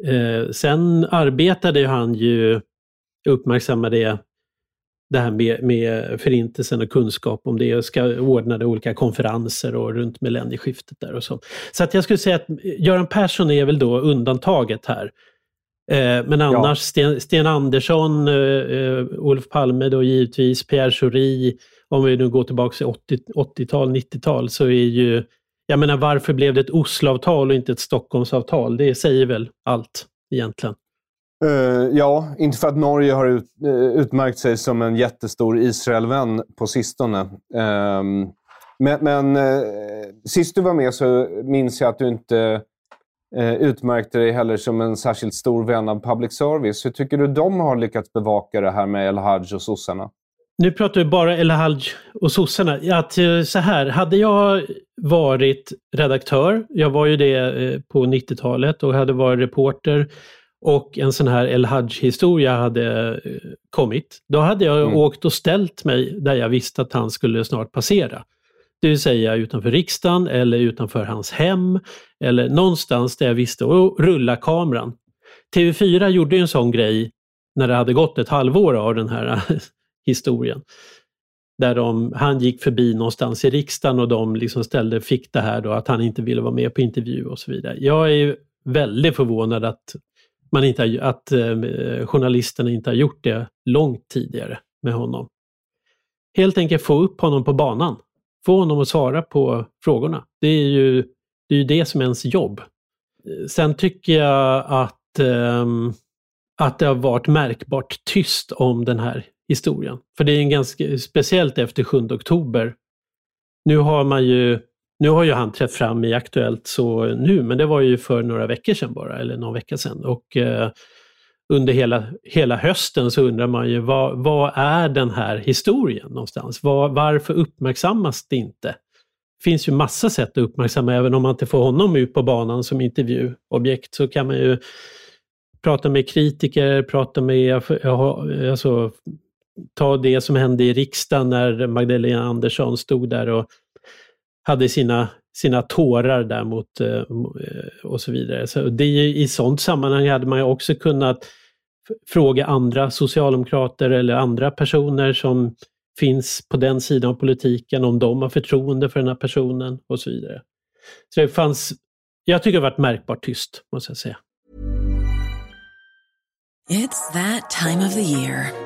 Eh, sen arbetade han ju, uppmärksammade det, det här med, med förintelsen och kunskap om det och ska ordnade olika konferenser och runt millennieskiftet där och så. Så att jag skulle säga att Göran Persson är väl då undantaget här. Eh, men annars ja. Sten, Sten Andersson, eh, eh Olof Palme då givetvis, Pierre Schori, om vi nu går tillbaka till 80, 80-tal, 90-tal så är ju jag menar varför blev det ett Osloavtal och inte ett Stockholmsavtal? Det säger väl allt egentligen. Uh, ja, inte för att Norge har ut, uh, utmärkt sig som en jättestor Israelvän på sistone. Uh, men, men uh, sist du var med så minns jag att du inte utmärkte dig heller som en särskilt stor vän av public service. Hur tycker du de har lyckats bevaka det här med El Haj och sossarna? Nu pratar vi bara El Haj och sossarna. Att, eh, så här, hade jag varit redaktör, jag var ju det eh, på 90-talet och hade varit reporter och en sån här El Haj-historia hade eh, kommit, då hade jag mm. åkt och ställt mig där jag visste att han skulle snart passera. Det vill säga utanför riksdagen eller utanför hans hem eller någonstans där jag visste, och rulla kameran. TV4 gjorde en sån grej när det hade gått ett halvår av den här historien. Där de, han gick förbi någonstans i riksdagen och de liksom ställde, fick det här då att han inte ville vara med på intervju och så vidare. Jag är väldigt förvånad att, man inte, att eh, journalisterna inte har gjort det långt tidigare med honom. Helt enkelt få upp honom på banan. Få honom att svara på frågorna. Det är ju det, är ju det som är ens jobb. Sen tycker jag att, eh, att det har varit märkbart tyst om den här historien. För det är en ganska, speciellt efter 7 oktober. Nu har man ju, nu har ju han trätt fram i Aktuellt så nu, men det var ju för några veckor sedan bara, eller någon vecka sedan. Och eh, under hela, hela hösten så undrar man ju vad, vad är den här historien någonstans? Var, varför uppmärksammas det inte? Det finns ju massa sätt att uppmärksamma, även om man inte får honom ut på banan som intervjuobjekt så kan man ju prata med kritiker, prata med alltså, ta det som hände i riksdagen när Magdalena Andersson stod där och hade sina, sina tårar där mot eh, och så vidare. Så det, I sånt sammanhang hade man ju också kunnat fråga andra socialdemokrater eller andra personer som finns på den sidan av politiken om de har förtroende för den här personen och så vidare. Så det fanns, jag tycker det har varit märkbart tyst, måste jag säga. It's that time of the year.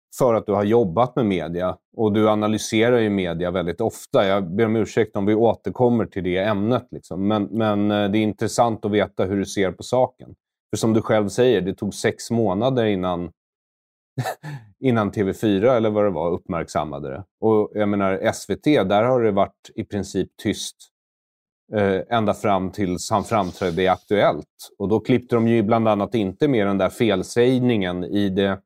för att du har jobbat med media och du analyserar ju media väldigt ofta. Jag ber om ursäkt om vi återkommer till det ämnet. Liksom. Men, men eh, det är intressant att veta hur du ser på saken. För som du själv säger, det tog sex månader innan, innan TV4 eller vad det var uppmärksammade det. Och jag menar SVT, där har det varit i princip tyst eh, ända fram tills han framträdde i Aktuellt. Och då klippte de ju bland annat inte med den där felsägningen i det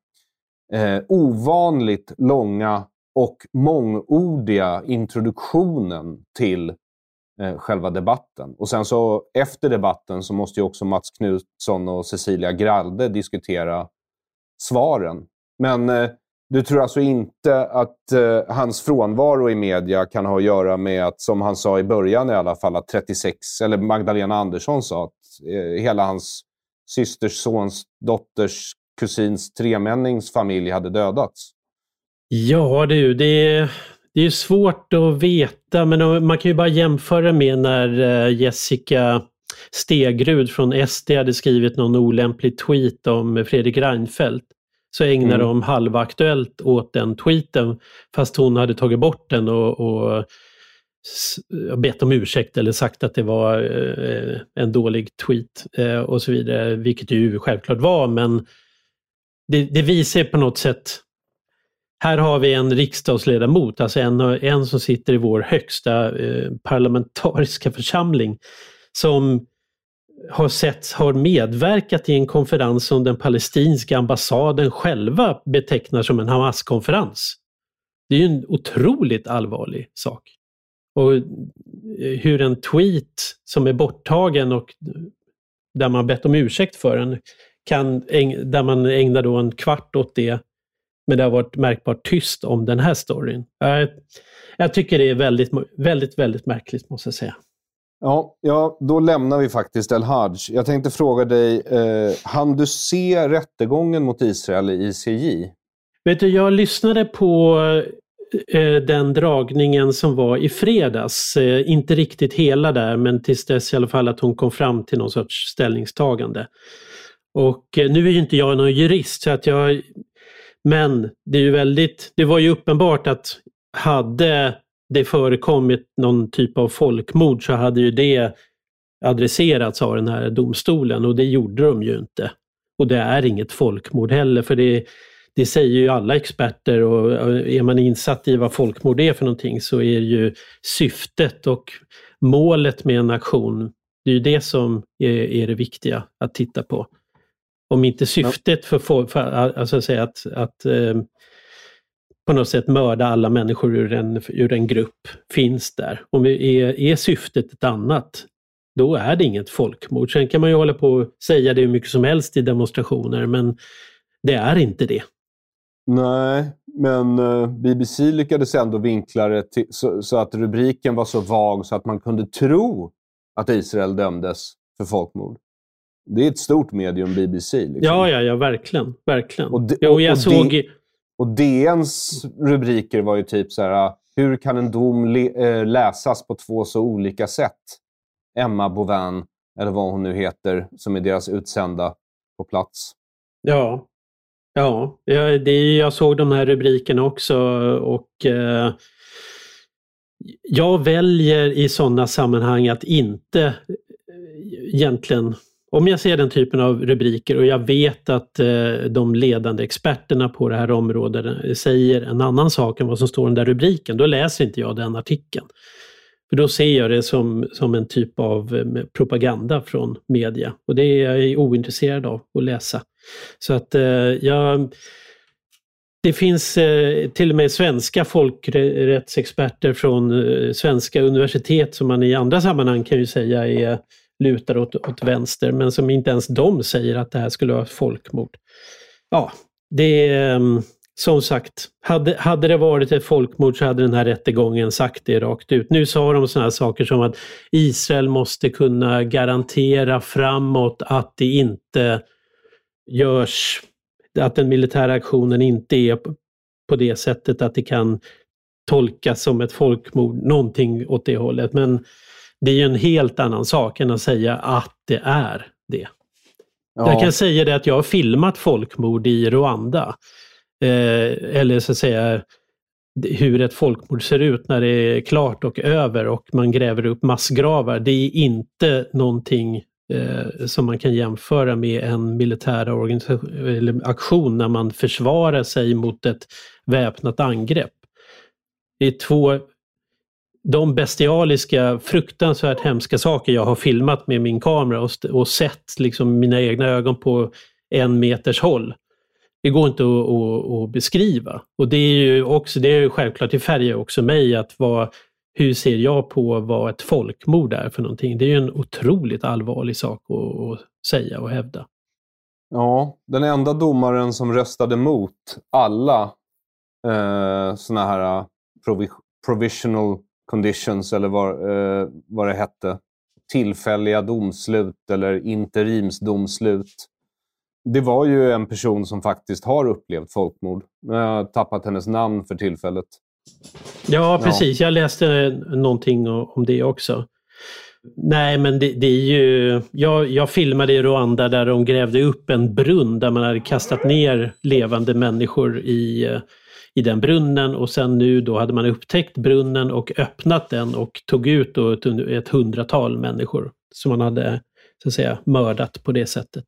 eh, ovanligt långa och mångordiga introduktionen till eh, själva debatten. Och sen så efter debatten så måste ju också Mats Knutsson och Cecilia Gralde diskutera svaren. Men eh, du tror alltså inte att eh, hans frånvaro i media kan ha att göra med att, som han sa i början i alla fall, att 36, eller Magdalena Andersson sa, att eh, hela hans systers, sons, dotters, kusins tremännings familj hade dödats? Ja du, det, det är svårt att veta men man kan ju bara jämföra med när eh, Jessica Stegrud från SD hade skrivit någon olämplig tweet om Fredrik Reinfeldt. Så ägnade mm. de halvaktuellt åt den tweeten fast hon hade tagit bort den och, och bett om ursäkt eller sagt att det var eh, en dålig tweet eh, och så vidare, vilket det ju självklart var men det, det visar på något sätt här har vi en riksdagsledamot, alltså en, en som sitter i vår högsta eh, parlamentariska församling, som har, sett, har medverkat i en konferens som den palestinska ambassaden själva betecknar som en Hamas-konferens. Det är ju en otroligt allvarlig sak. Och eh, hur en tweet som är borttagen och eh, där man bett om ursäkt för den, kan, där man ägnar då en kvart åt det men det har varit märkbart tyst om den här storyn. Jag, jag tycker det är väldigt, väldigt, väldigt märkligt måste jag säga. Ja, ja, då lämnar vi faktiskt El-Haj. Jag tänkte fråga dig, eh, hann du se rättegången mot Israel i ICJ? Vet du, jag lyssnade på eh, den dragningen som var i fredags. Eh, inte riktigt hela där, men tills dess i alla fall att hon kom fram till någon sorts ställningstagande. Och eh, nu är ju inte jag någon jurist så att jag men det är ju väldigt, det var ju uppenbart att hade det förekommit någon typ av folkmord så hade ju det adresserats av den här domstolen och det gjorde de ju inte. Och det är inget folkmord heller för det, det säger ju alla experter och eh, är man insatt i vad folkmord är för någonting så är ju syftet och målet med en aktion, det är ju det som är, är det viktiga att titta på. Om inte syftet för, för, för alltså att, säga att, att eh, på något sätt mörda alla människor ur en, ur en grupp finns där. Om vi är, är syftet ett annat, då är det inget folkmord. Sen kan man ju hålla på och säga det hur mycket som helst i demonstrationer, men det är inte det. Nej, men uh, BBC lyckades ändå vinkla det till, så, så, att rubriken var så vag så att man kunde tro att Israel dömdes för folkmord. Det är ett stort medium, BBC. Liksom. Ja, ja, ja, verkligen. verkligen. Och, och, och, jag såg... och DNs rubriker var ju typ så här, hur kan en dom eh, läsas på två så olika sätt? Emma Bovan, eller vad hon nu heter, som är deras utsända på plats. Ja, ja det, jag såg de här rubrikerna också och eh, jag väljer i sådana sammanhang att inte eh, egentligen om jag ser den typen av rubriker och jag vet att eh, de ledande experterna på det här området eh, säger en annan sak än vad som står i den där rubriken, då läser inte jag den artikeln. För då ser jag det som, som en typ av eh, propaganda från media och det är jag ointresserad av att läsa. Så att jag det finns eh, till och med svenska folkrättsexperter från eh, svenska universitet som man i andra sammanhang kan ju säga är lutar åt, åt vänster, men som inte ens de säger att det här skulle vara folkmord. Ja, det är som sagt, hade, hade det varit ett folkmord så hade den här rättegången sagt det rakt ut. Nu sa de sådana saker som att Israel måste kunna garantera framåt att det inte görs, att den militära aktionen inte är på det sättet att det kan tolkas som ett folkmord, någonting åt det hållet. Men det är ju en helt annan sak än att säga att det är det. Ja. Jag kan säga det att jag har filmat folkmord i Rwanda. Eh, eller så att säga hur ett folkmord ser ut när det är klart och över och man gräver upp massgravar. Det är inte någonting eh, som man kan jämföra med en militär eller aktion när man försvarar sig mot ett väpnat angrepp. Det är två de bestialiska, fruktansvärt hemska saker jag har filmat med min kamera och, och sett liksom mina egna ögon på en meters håll. Det går inte att, att, att, beskriva. Och det är ju också, det är ju självklart, det färgar också mig att vara hur ser jag på vad ett folkmord är för någonting? Det är ju en otroligt allvarlig sak att, att säga och hävda. Ja, den enda domaren som röstade mot alla eh, sådana här eh, provi provisional conditions, eller vad, eh, vad det hette, tillfälliga domslut eller interimsdomslut. Det var ju en person som faktiskt har upplevt folkmord. Jag har tappat hennes namn för tillfället. Ja, precis. Ja. Jag läste någonting om det också. Nej, men det, det är ju... Jag, jag, filmade i Rwanda där de grävde upp en brunn där man hade kastat ner levande människor i, i den brunnen och sen nu då hade man upptäckt brunnen och öppnat den och tog ut då ett, ett hundratal människor som man hade så att säga mördat på det sättet.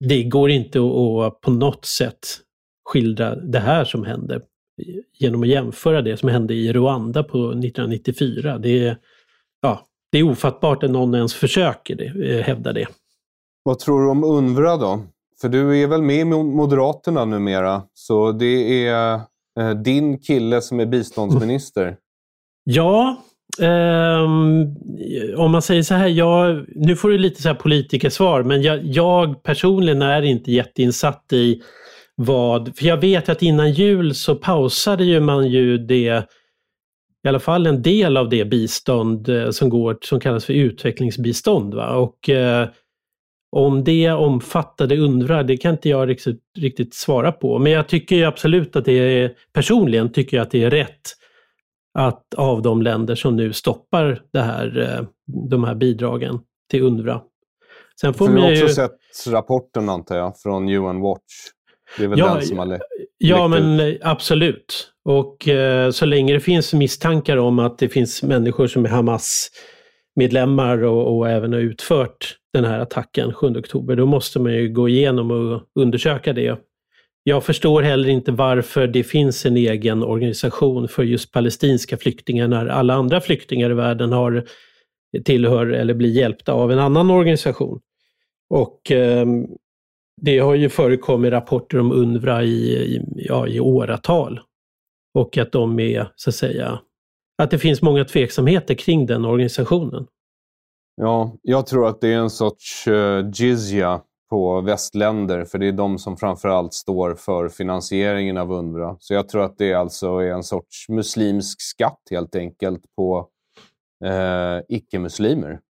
Det går inte att på något sätt skildra det här som hände genom att jämföra det som hände i Rwanda på 1994. Det är, ja, det är ofattbart att någon ens försöker det, eh, hävda det. Vad tror du om UNRWA då? För du är väl med i Moderaterna numera, så det är eh, din kille som är biståndsminister. Ja, Um, om man säger så här, jag, nu får du lite så här politikersvar, men jag, jag personligen är inte jätteinsatt i vad, för jag vet att innan jul så pausade ju man ju det, i alla fall en del av det bistånd eh, som går, som kallas för utvecklingsbistånd. Va? Och eh, om det omfattade UNRWA, det kan inte jag riktigt, riktigt svara på. Men jag tycker absolut att det är, personligen tycker jag att det är rätt att av de länder som nu stoppar det här, eh, de här bidragen till UNRWA. Sen får du har också ju... sett rapporten antar jag, från UN Watch. Det är väl ja, den som har Ja, men ut. absolut. Och eh, så länge det finns misstankar om att det finns människor som är Hamas-medlemmar och, och, även har utfört den här attacken 7 oktober, då måste man ju gå igenom och undersöka det. Jag förstår heller inte varför det finns en egen organisation för just palestinska flyktingar när alla andra flyktingar i världen har tillhör eller blir hjälpta av en annan organisation. Och eh, det har ju förekommit rapporter om UNRWA i, i, ja, i åratal. Och att de är, så att säga, att det finns många tveksamheter kring den organisationen. Ja, jag tror att det är en sorts uh, jizya på västländer, för det är de som framförallt står för finansieringen av UNRWA. Så jag tror att det alltså är en sorts muslimsk skatt helt enkelt på eh, icke-muslimer.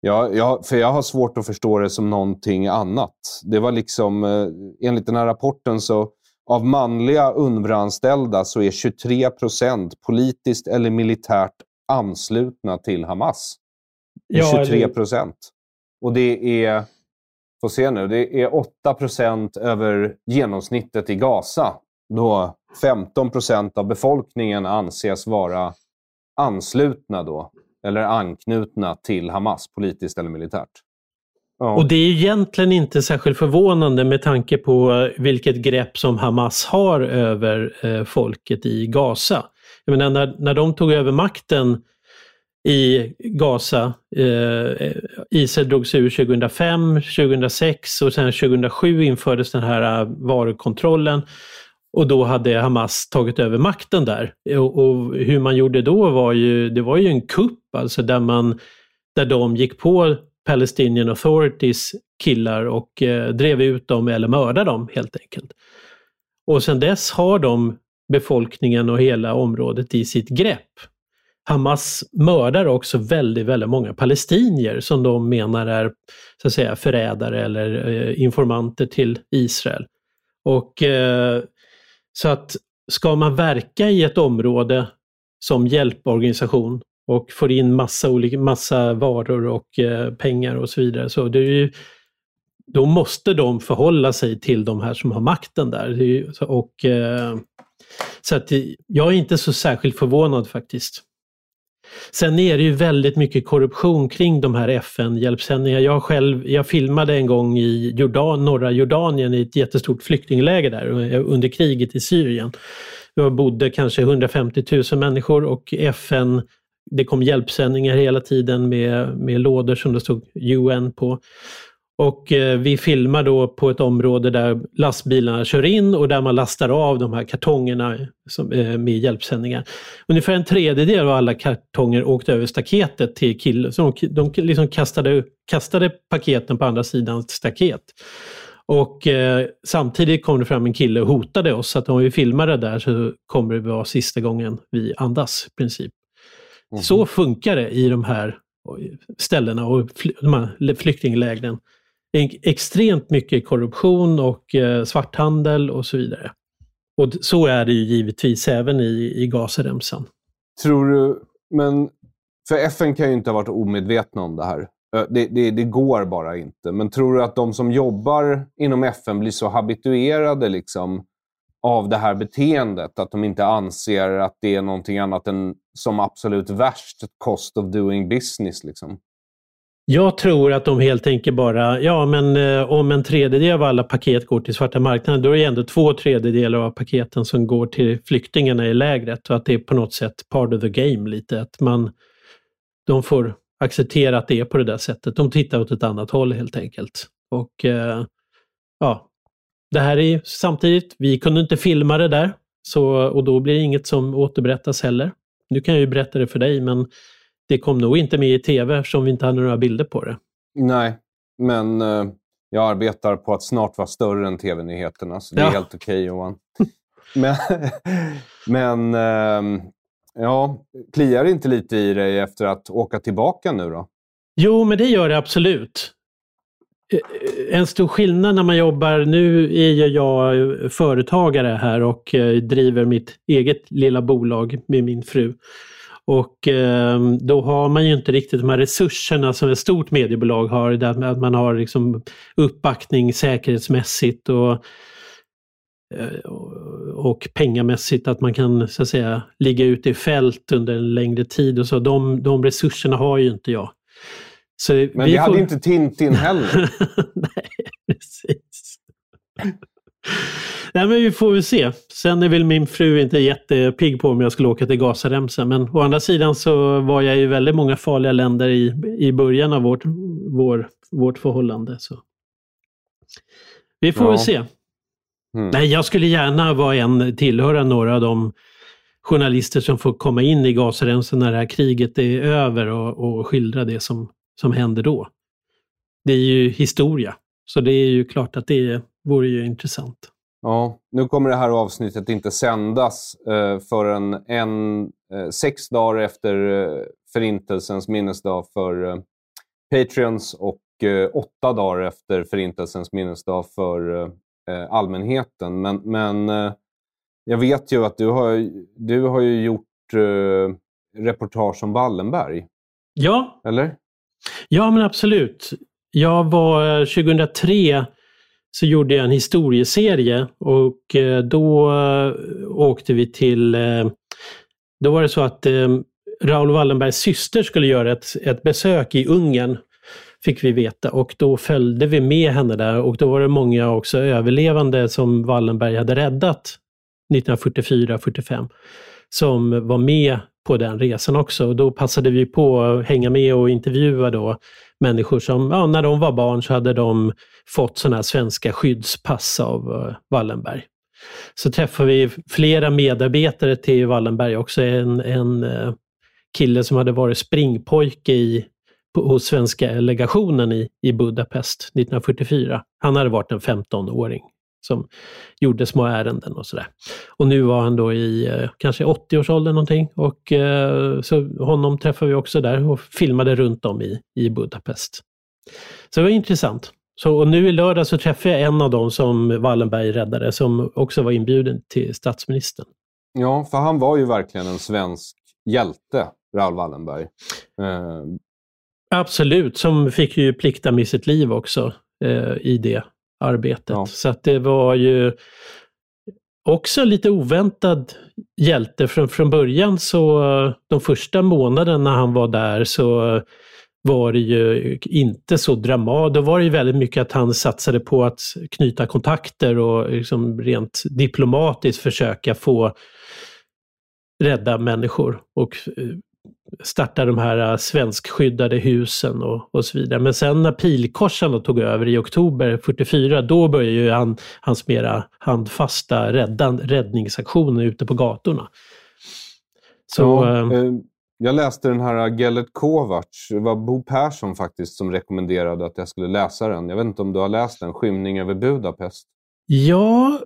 Ja, ja, för jag har svårt att förstå det som någonting annat. Det var liksom, eh, enligt den här rapporten så av manliga UNRWA-anställda så är 23 procent politiskt eller militärt anslutna till Hamas. Ja, 23 procent. Och det är, får se nu, det är 8 procent över genomsnittet i Gaza. Då 15 procent av befolkningen anses vara anslutna då eller anknutna till Hamas politiskt eller militärt. Ja. Och det är egentligen inte särskilt förvånande med tanke på vilket grepp som Hamas har över eh, folket i Gaza. Jag menar, när, när de tog över makten i Gaza, eh, Israel drog sig ur 2005, 2006 och sen 2007 infördes den här eh, varukontrollen. Och då hade Hamas tagit över makten där. Och, och, hur man gjorde då var ju, det var ju en kupp alltså där man, där de gick på Palestinian Authorities killar och eh, drev ut dem eller mördade dem helt enkelt. Och sen dess har de befolkningen och hela området i sitt grepp. Hamas mördar också väldigt, väldigt många palestinier som de menar är så att säga förrädare eller eh, informanter till Israel. Och eh, så att ska man verka i ett område som hjälporganisation och får in massa, olika, massa varor och eh, pengar och så vidare, så det är ju, då måste de förhålla sig till de här som har makten där. Ju, och, eh, så att eh, jag är inte så särskilt förvånad faktiskt. Sen är det ju väldigt mycket korruption kring de här FN-hjälpsändningarna. Jag själv, jag filmade en gång i Jordan, norra Jordanien i ett jättestort flyktingläger där under kriget i Syrien. Jag bodde kanske 150 000 människor och FN det kom hjälpsändningar hela tiden med, med lådor som det stod UN på. Och eh, vi filmar då på ett område där lastbilarna kör in och där man lastar av de här kartongerna som, eh, med hjälpsändningar. Ungefär en tredjedel av alla kartonger åkte över staketet till killen. Så de, de liksom kastade, kastade paketen på andra sidan staket. Och eh, samtidigt kom det fram en kille och hotade oss att om vi filmar det där så kommer det vara sista gången vi andas i princip. Mm. Så funkar det i de här ställena och de här flyktinglägren extremt mycket korruption och eh, svarthandel och så vidare. Och så är det ju givetvis även i, i Gazaremsan. Tror du, men för FN kan ju inte ha varit omedvetna om det här. Det, det, det, går bara inte. Men tror du att de som jobbar inom FN blir så habituerade liksom, av det här beteendet att de inte anser att det är någonting annat än som absolut värst cost of doing business? Liksom? Jag tror att de helt enkelt bara, ja men eh, om en tredjedel av alla paket går till svarta marknaden, då är det ändå två tredjedelar av paketen som går till flyktingarna i lägret och att det är på något sätt part of the game lite. Att man, de får acceptera att det är på det där sättet. De tittar åt ett annat håll helt enkelt. Och eh, ja, det här är samtidigt, vi kunde inte filma det där så, och då blir det inget som återberättas heller. Nu kan jag ju berätta det för dig men det kom nog inte med i tv eftersom vi inte hade några bilder på det. Nej, men eh, jag arbetar på att snart vara större än tv-nyheterna, så det ja. är helt okej okay, Johan. men, men eh, ja, kliar det inte lite i dig efter att åka tillbaka nu då? Jo, men det gör det absolut. Eh, en stor skillnad när man jobbar, nu är jag företagare här och eh, driver mitt eget lilla bolag med min fru. Och eh, då har man ju inte riktigt de här resurserna som ett stort mediebolag har, där att man har liksom uppbackning säkerhetsmässigt och, eh, och pengamässigt, att man kan så att säga ligga ute i fält under en längre tid och så. De, de resurserna har ju inte jag. Så Men vi, vi hade får... inte Tintin heller. Nej, precis. Nej, men vi får väl se. Sen är väl min fru inte jättepigg på om jag skulle åka till Gazaremsan. Men å andra sidan så var jag i väldigt många farliga länder i, i början av vårt, vår, vårt förhållande. Så. Vi får ja. väl se. Mm. Nej, jag skulle gärna vara en, tillhöra några av de journalister som får komma in i Gazaremsan när det här kriget är över och, och skildra det som, som händer då. Det är ju historia, så det är ju klart att det vore ju intressant. Ja, nu kommer det här avsnittet inte sändas eh, förrän en, eh, sex dagar efter eh, Förintelsens minnesdag för eh, Patreons och åtta dagar efter Förintelsens minnesdag för allmänheten. Men, men jag vet ju att du har, du har ju gjort reportage om Wallenberg. Ja. Eller? Ja, men absolut. Jag var 2003 så gjorde jag en historieserie och eh, då eh, åkte vi till... Eh, då var det så att Raoul Wallenbergs syster skulle göra ett, ett besök i Ungern, fick vi veta. Och då följde vi med henne där och då var det många också överlevande som Wallenberg hade räddat 1944-45 som var med på den resan också. Och då passade vi på att hänga med och intervjua då människor som, ja, när de var barn så hade de fått sådana här svenska skyddspass av eh, Wallenberg. Så träffade vi flera medarbetare till Wallenberg också. En, en eh, kille som hade varit springpojke i, på, hos svenska legationen i, i Budapest 1944. Han hade varit en 15-åring som gjorde små ärenden och sådär. Och nu var han då i eh, kanske 80-årsåldern någonting och eh, så honom träffade vi också där och filmade runt om i, i Budapest. Så det var intressant. Så, och nu i lördag så träffade jag en av dem som Wallenberg räddade som också var inbjuden till statsministern. Ja, för han var ju verkligen en svensk hjälte, Raoul Wallenberg. Eh... Absolut, som fick ju plikta med sitt liv också eh, i det arbetet. Ja. Så att det var ju också lite oväntad hjälte. Från, från början så, de första månaderna när han var där så var det ju inte så dramatiskt. Då var det ju väldigt mycket att han satsade på att knyta kontakter och liksom rent diplomatiskt försöka få rädda människor och eh, starta de här svenskskyddade husen och, och så vidare. Men sen när pilkorsarna tog över i oktober 44, då började ju han, hans mera handfasta räddan, räddningsaktioner ute på gatorna. Så, ja, eh, jag läste den här Gellet Kovacs. Det var Bo Persson faktiskt som rekommenderade att jag skulle läsa den. Jag vet inte om du har läst den, Skymning över Budapest? Ja,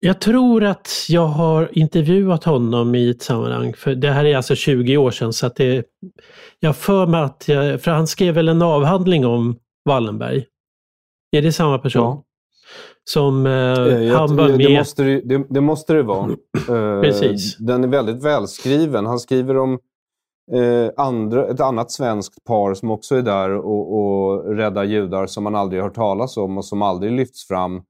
jag tror att jag har intervjuat honom i ett sammanhang. För det här är alltså 20 år sedan. Så att det, jag för mig att jag, för han skrev väl en avhandling om Wallenberg. Är det samma person? Ja. Som eh, jag, han var med... Det måste det, det, måste det vara. Precis. Den är väldigt välskriven. Han skriver om eh, andra, ett annat svenskt par som också är där och, och räddar judar som man aldrig hört talas om och som aldrig lyfts fram.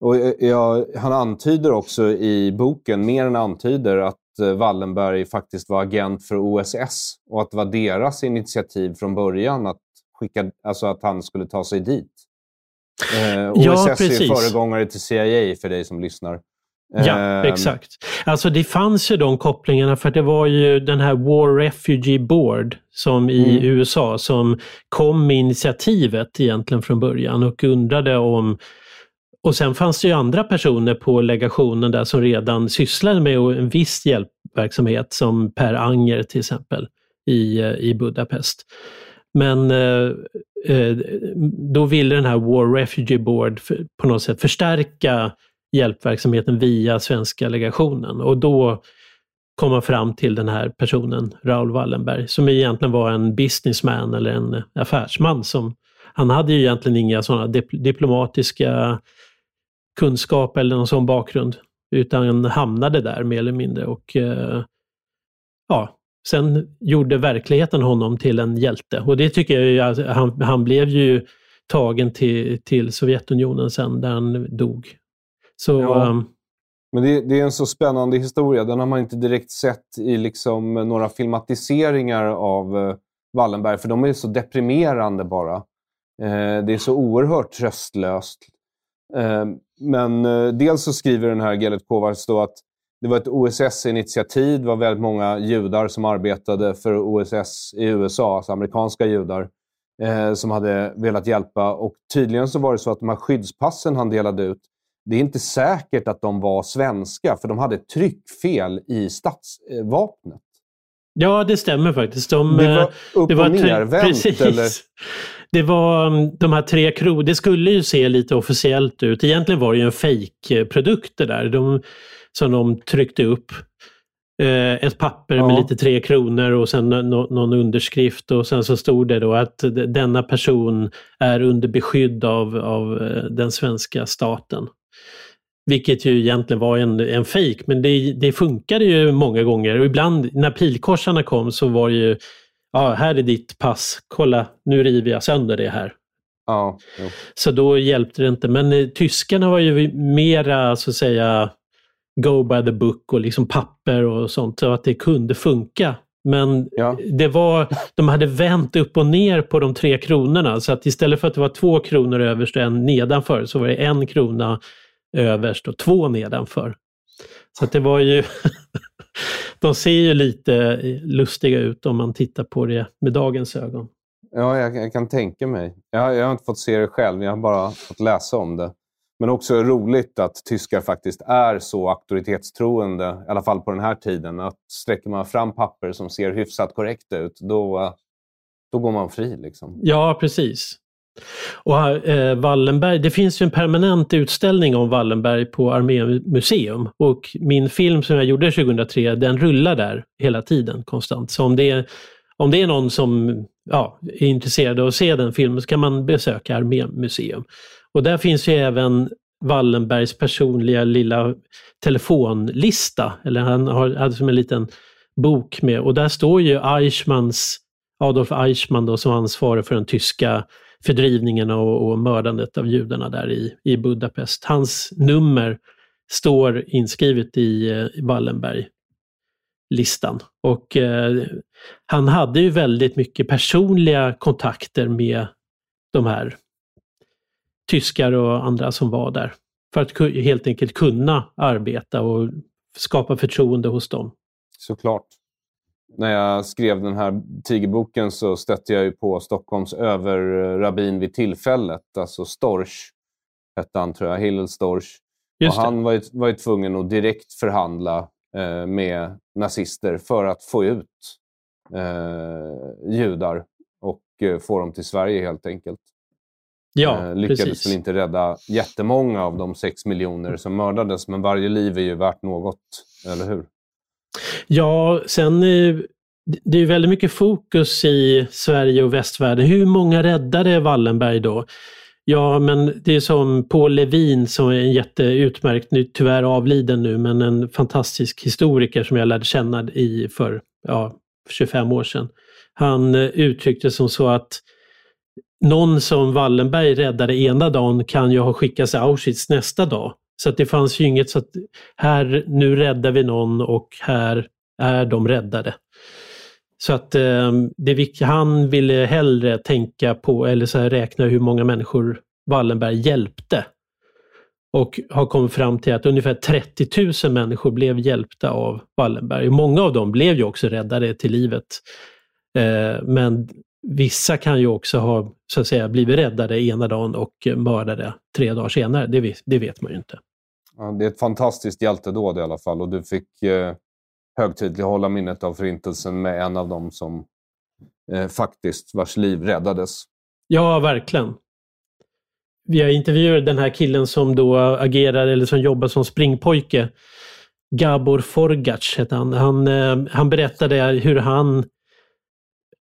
Och jag, han antyder också i boken, mer än antyder, att eh, Wallenberg faktiskt var agent för OSS och att det var deras initiativ från början att, skicka, alltså att han skulle ta sig dit. Eh, OSS ja, är föregångare till CIA för dig som lyssnar. Ja, eh, exakt. Alltså det fanns ju de kopplingarna för det var ju den här War Refugee Board som i mm. USA som kom med initiativet egentligen från början och undrade om och sen fanns det ju andra personer på legationen där som redan sysslade med en viss hjälpverksamhet som Per Anger till exempel i, eh, i Budapest. Men eh, eh, då ville den här War Refugee Board för, på något sätt förstärka hjälpverksamheten via svenska legationen och då kom man fram till den här personen, Raoul Wallenberg, som egentligen var en businessman eller en affärsman. som Han hade ju egentligen inga sådana diplomatiska kunskap eller någon sån bakgrund. Utan hamnade där mer eller mindre och eh, ja, sen gjorde verkligheten honom till en hjälte. Och det tycker jag, alltså, han, han blev ju tagen till, till Sovjetunionen sen där han dog. Så, ja. um, men det, det, är en så spännande historia. Den har man inte direkt sett i liksom några filmatiseringar av uh, Wallenberg, för de är så deprimerande bara. Uh, det är så oerhört tröstlöst. Uh, men eh, dels så skriver den här Gellet Kovacs då att det var ett OSS-initiativ. Det var väldigt många judar som arbetade för OSS i USA, alltså amerikanska judar, eh, som hade velat hjälpa. Och tydligen så var det så att de här skyddspassen han delade ut, det är inte säkert att de var svenska, för de hade tryckfel i statsvapnet. Ja, det stämmer faktiskt. De, det var eh, upp det var och nervänt? Eller? Det var mm, de här tre kronorna, det skulle ju se lite officiellt ut. Egentligen var det ju en fake-produkt det där. De, som de tryckte upp. Eh, ett papper ja. med lite tre kronor och sen no, någon underskrift och sen så stod det då att denna person är under beskydd av, av eh, den svenska staten. Vilket ju egentligen var en, en fejk, men det, det funkade ju många gånger. Och ibland när pilkorsarna kom så var det ju ja, här är ditt pass, kolla nu river jag sönder det här. Ja, Så då hjälpte det inte. Men eh, tyskarna var ju mera så att säga go by the book och liksom papper och sånt, så att det kunde funka. Men ja. det var, de hade vänt upp och ner på de tre kronorna så att istället för att det var två kronor överst och en nedanför så var det en krona överst och två nedanför. Så att det var ju de ser ju lite lustiga ut om man tittar på det med dagens ögon. Ja, jag, jag kan tänka mig. Jag, jag, har inte fått se det själv, jag har bara fått läsa om det. Men också roligt att tyskar faktiskt är så auktoritetstroende, i alla fall på den här tiden. Att sträcker man fram papper som ser hyfsat korrekt ut, då, då går man fri. Liksom. Ja, precis. Och eh, Wallenberg, det finns ju en permanent utställning om Wallenberg på Armémuseum och min film som jag gjorde 2003 den rullar där hela tiden konstant. Så om det är, om det är någon som ja, är intresserad av att se den filmen så kan man besöka Armémuseum. Och där finns ju även Wallenbergs personliga lilla telefonlista, eller han har, hade som en liten bok med och där står ju Eichmanns, Adolf Eichmann då, som ansvarig för den tyska fördrivningen och, och mördandet av judarna där i, i Budapest. Hans nummer står inskrivet i, eh, i Wallenberg-listan. Och eh, han hade ju väldigt mycket personliga kontakter med de här tyskar och andra som var där. För att helt enkelt kunna arbeta och skapa förtroende hos dem. Såklart. När jag skrev den här tigerboken så stötte jag ju på Stockholms överrabbin vid tillfället, alltså Storch hette han tror jag, Hillel Storch. och han var ju, var ju tvungen att direkt förhandla eh, med nazister för att få ut eh, judar och eh, få dem till Sverige helt enkelt. Ja, eh, lyckades precis. väl inte rädda jättemånga av de sex miljoner som mördades, men varje liv är ju värt något, eller hur? Ja, sen eh, det är väldigt mycket fokus i Sverige och västvärlden. Hur många räddade Wallenberg då? Ja, men det är som Paul Levin som är en jätteutmärkt, nu tyvärr avliden nu, men en fantastisk historiker som jag lärde känna i för ja, 25 år sedan. Han eh, uttryckte som så att någon som Wallenberg räddade ena dagen kan ju ha skickats till Auschwitz nästa dag. Så att det fanns ju inget så att här, nu räddar vi någon och här är de räddade. Så att eh, det, han ville hellre tänka på, eller så här, räkna hur många människor Wallenberg hjälpte. Och har kommit fram till att ungefär 30 000 människor blev hjälpta av Wallenberg. Många av dem blev ju också räddade till livet. Eh, men vissa kan ju också ha så att säga, blivit räddade ena dagen och mördade tre dagar senare. Det det vet man ju inte. Ja, det är ett fantastiskt hjältedåd i alla fall och du fick eh, högtidlighålla minnet av Förintelsen med en av dem som eh, faktiskt, vars liv räddades. Ja, verkligen. Vi har intervjuat den här killen som då agerar eller som jobbar som springpojke. Gabor Forgac hette han. Han, eh, han berättade hur han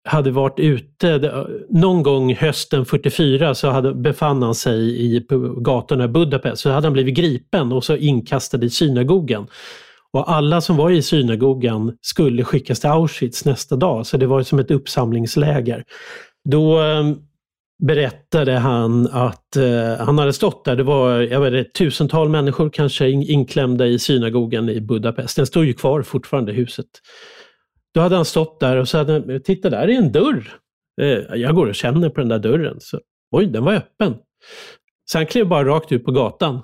hade varit ute, någon gång hösten 44 så hade, befann han sig i, på gatorna i Budapest. Så hade han blivit gripen och så inkastad i synagogan. Och alla som var i synagogan skulle skickas till Auschwitz nästa dag, så det var som ett uppsamlingsläger. Då ehm, berättade han att eh, han hade stått där, det var jag vet, ett tusental människor kanske in, inklämda i synagogan i Budapest. Den står ju kvar fortfarande, huset. Då hade han stått där och så hade han, titta där är en dörr. Eh, jag går och känner på den där dörren. Så, Oj, den var öppen. Så han klev bara rakt ut på gatan.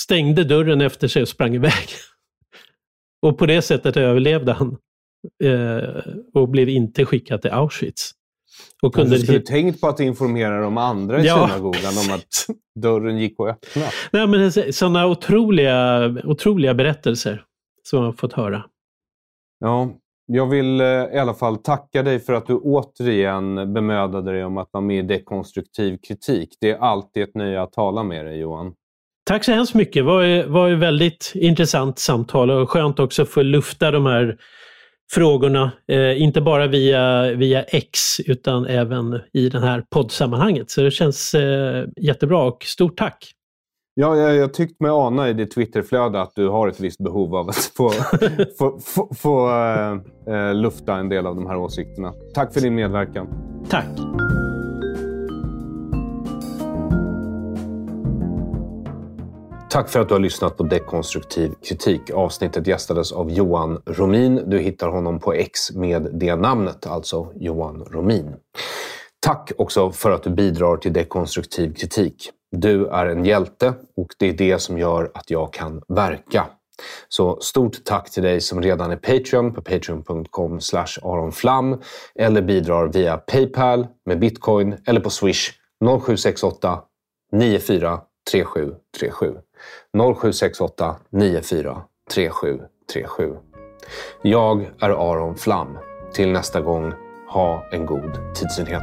Stängde dörren efter sig och sprang iväg. Och på det sättet överlevde han. Eh, och blev inte skickad till Auschwitz. Och kunde... Du skulle tänkt på att informera de andra i ja. synagogan om att dörren gick att öppna. Nej, men sådana otroliga, otroliga berättelser som man fått höra. Ja, jag vill eh, i alla fall tacka dig för att du återigen bemödade dig om att vara med i dekonstruktiv kritik. Det är alltid ett nöje att tala med dig, Johan. Tack så hemskt mycket. Det var, var ett väldigt intressant samtal och skönt också att få lufta de här frågorna. Eh, inte bara via, via X utan även i det här poddsammanhanget. Så det känns eh, jättebra och stort tack! Ja, jag, jag tyckte mig ana i ditt Twitterflöde att du har ett visst behov av att få, få, få, få äh, lufta en del av de här åsikterna. Tack för din medverkan. Tack. Tack för att du har lyssnat på Dekonstruktiv kritik. Avsnittet gästades av Johan Romin. Du hittar honom på X med det namnet, alltså Johan Romin. Tack också för att du bidrar till dekonstruktiv kritik. Du är en hjälte och det är det som gör att jag kan verka. Så stort tack till dig som redan är Patreon på patreon.com aronflam eller bidrar via Paypal med bitcoin eller på Swish 0768 94 3737. 0768 94 3737. Jag är Aron Flam. Till nästa gång, ha en god tidsenhet.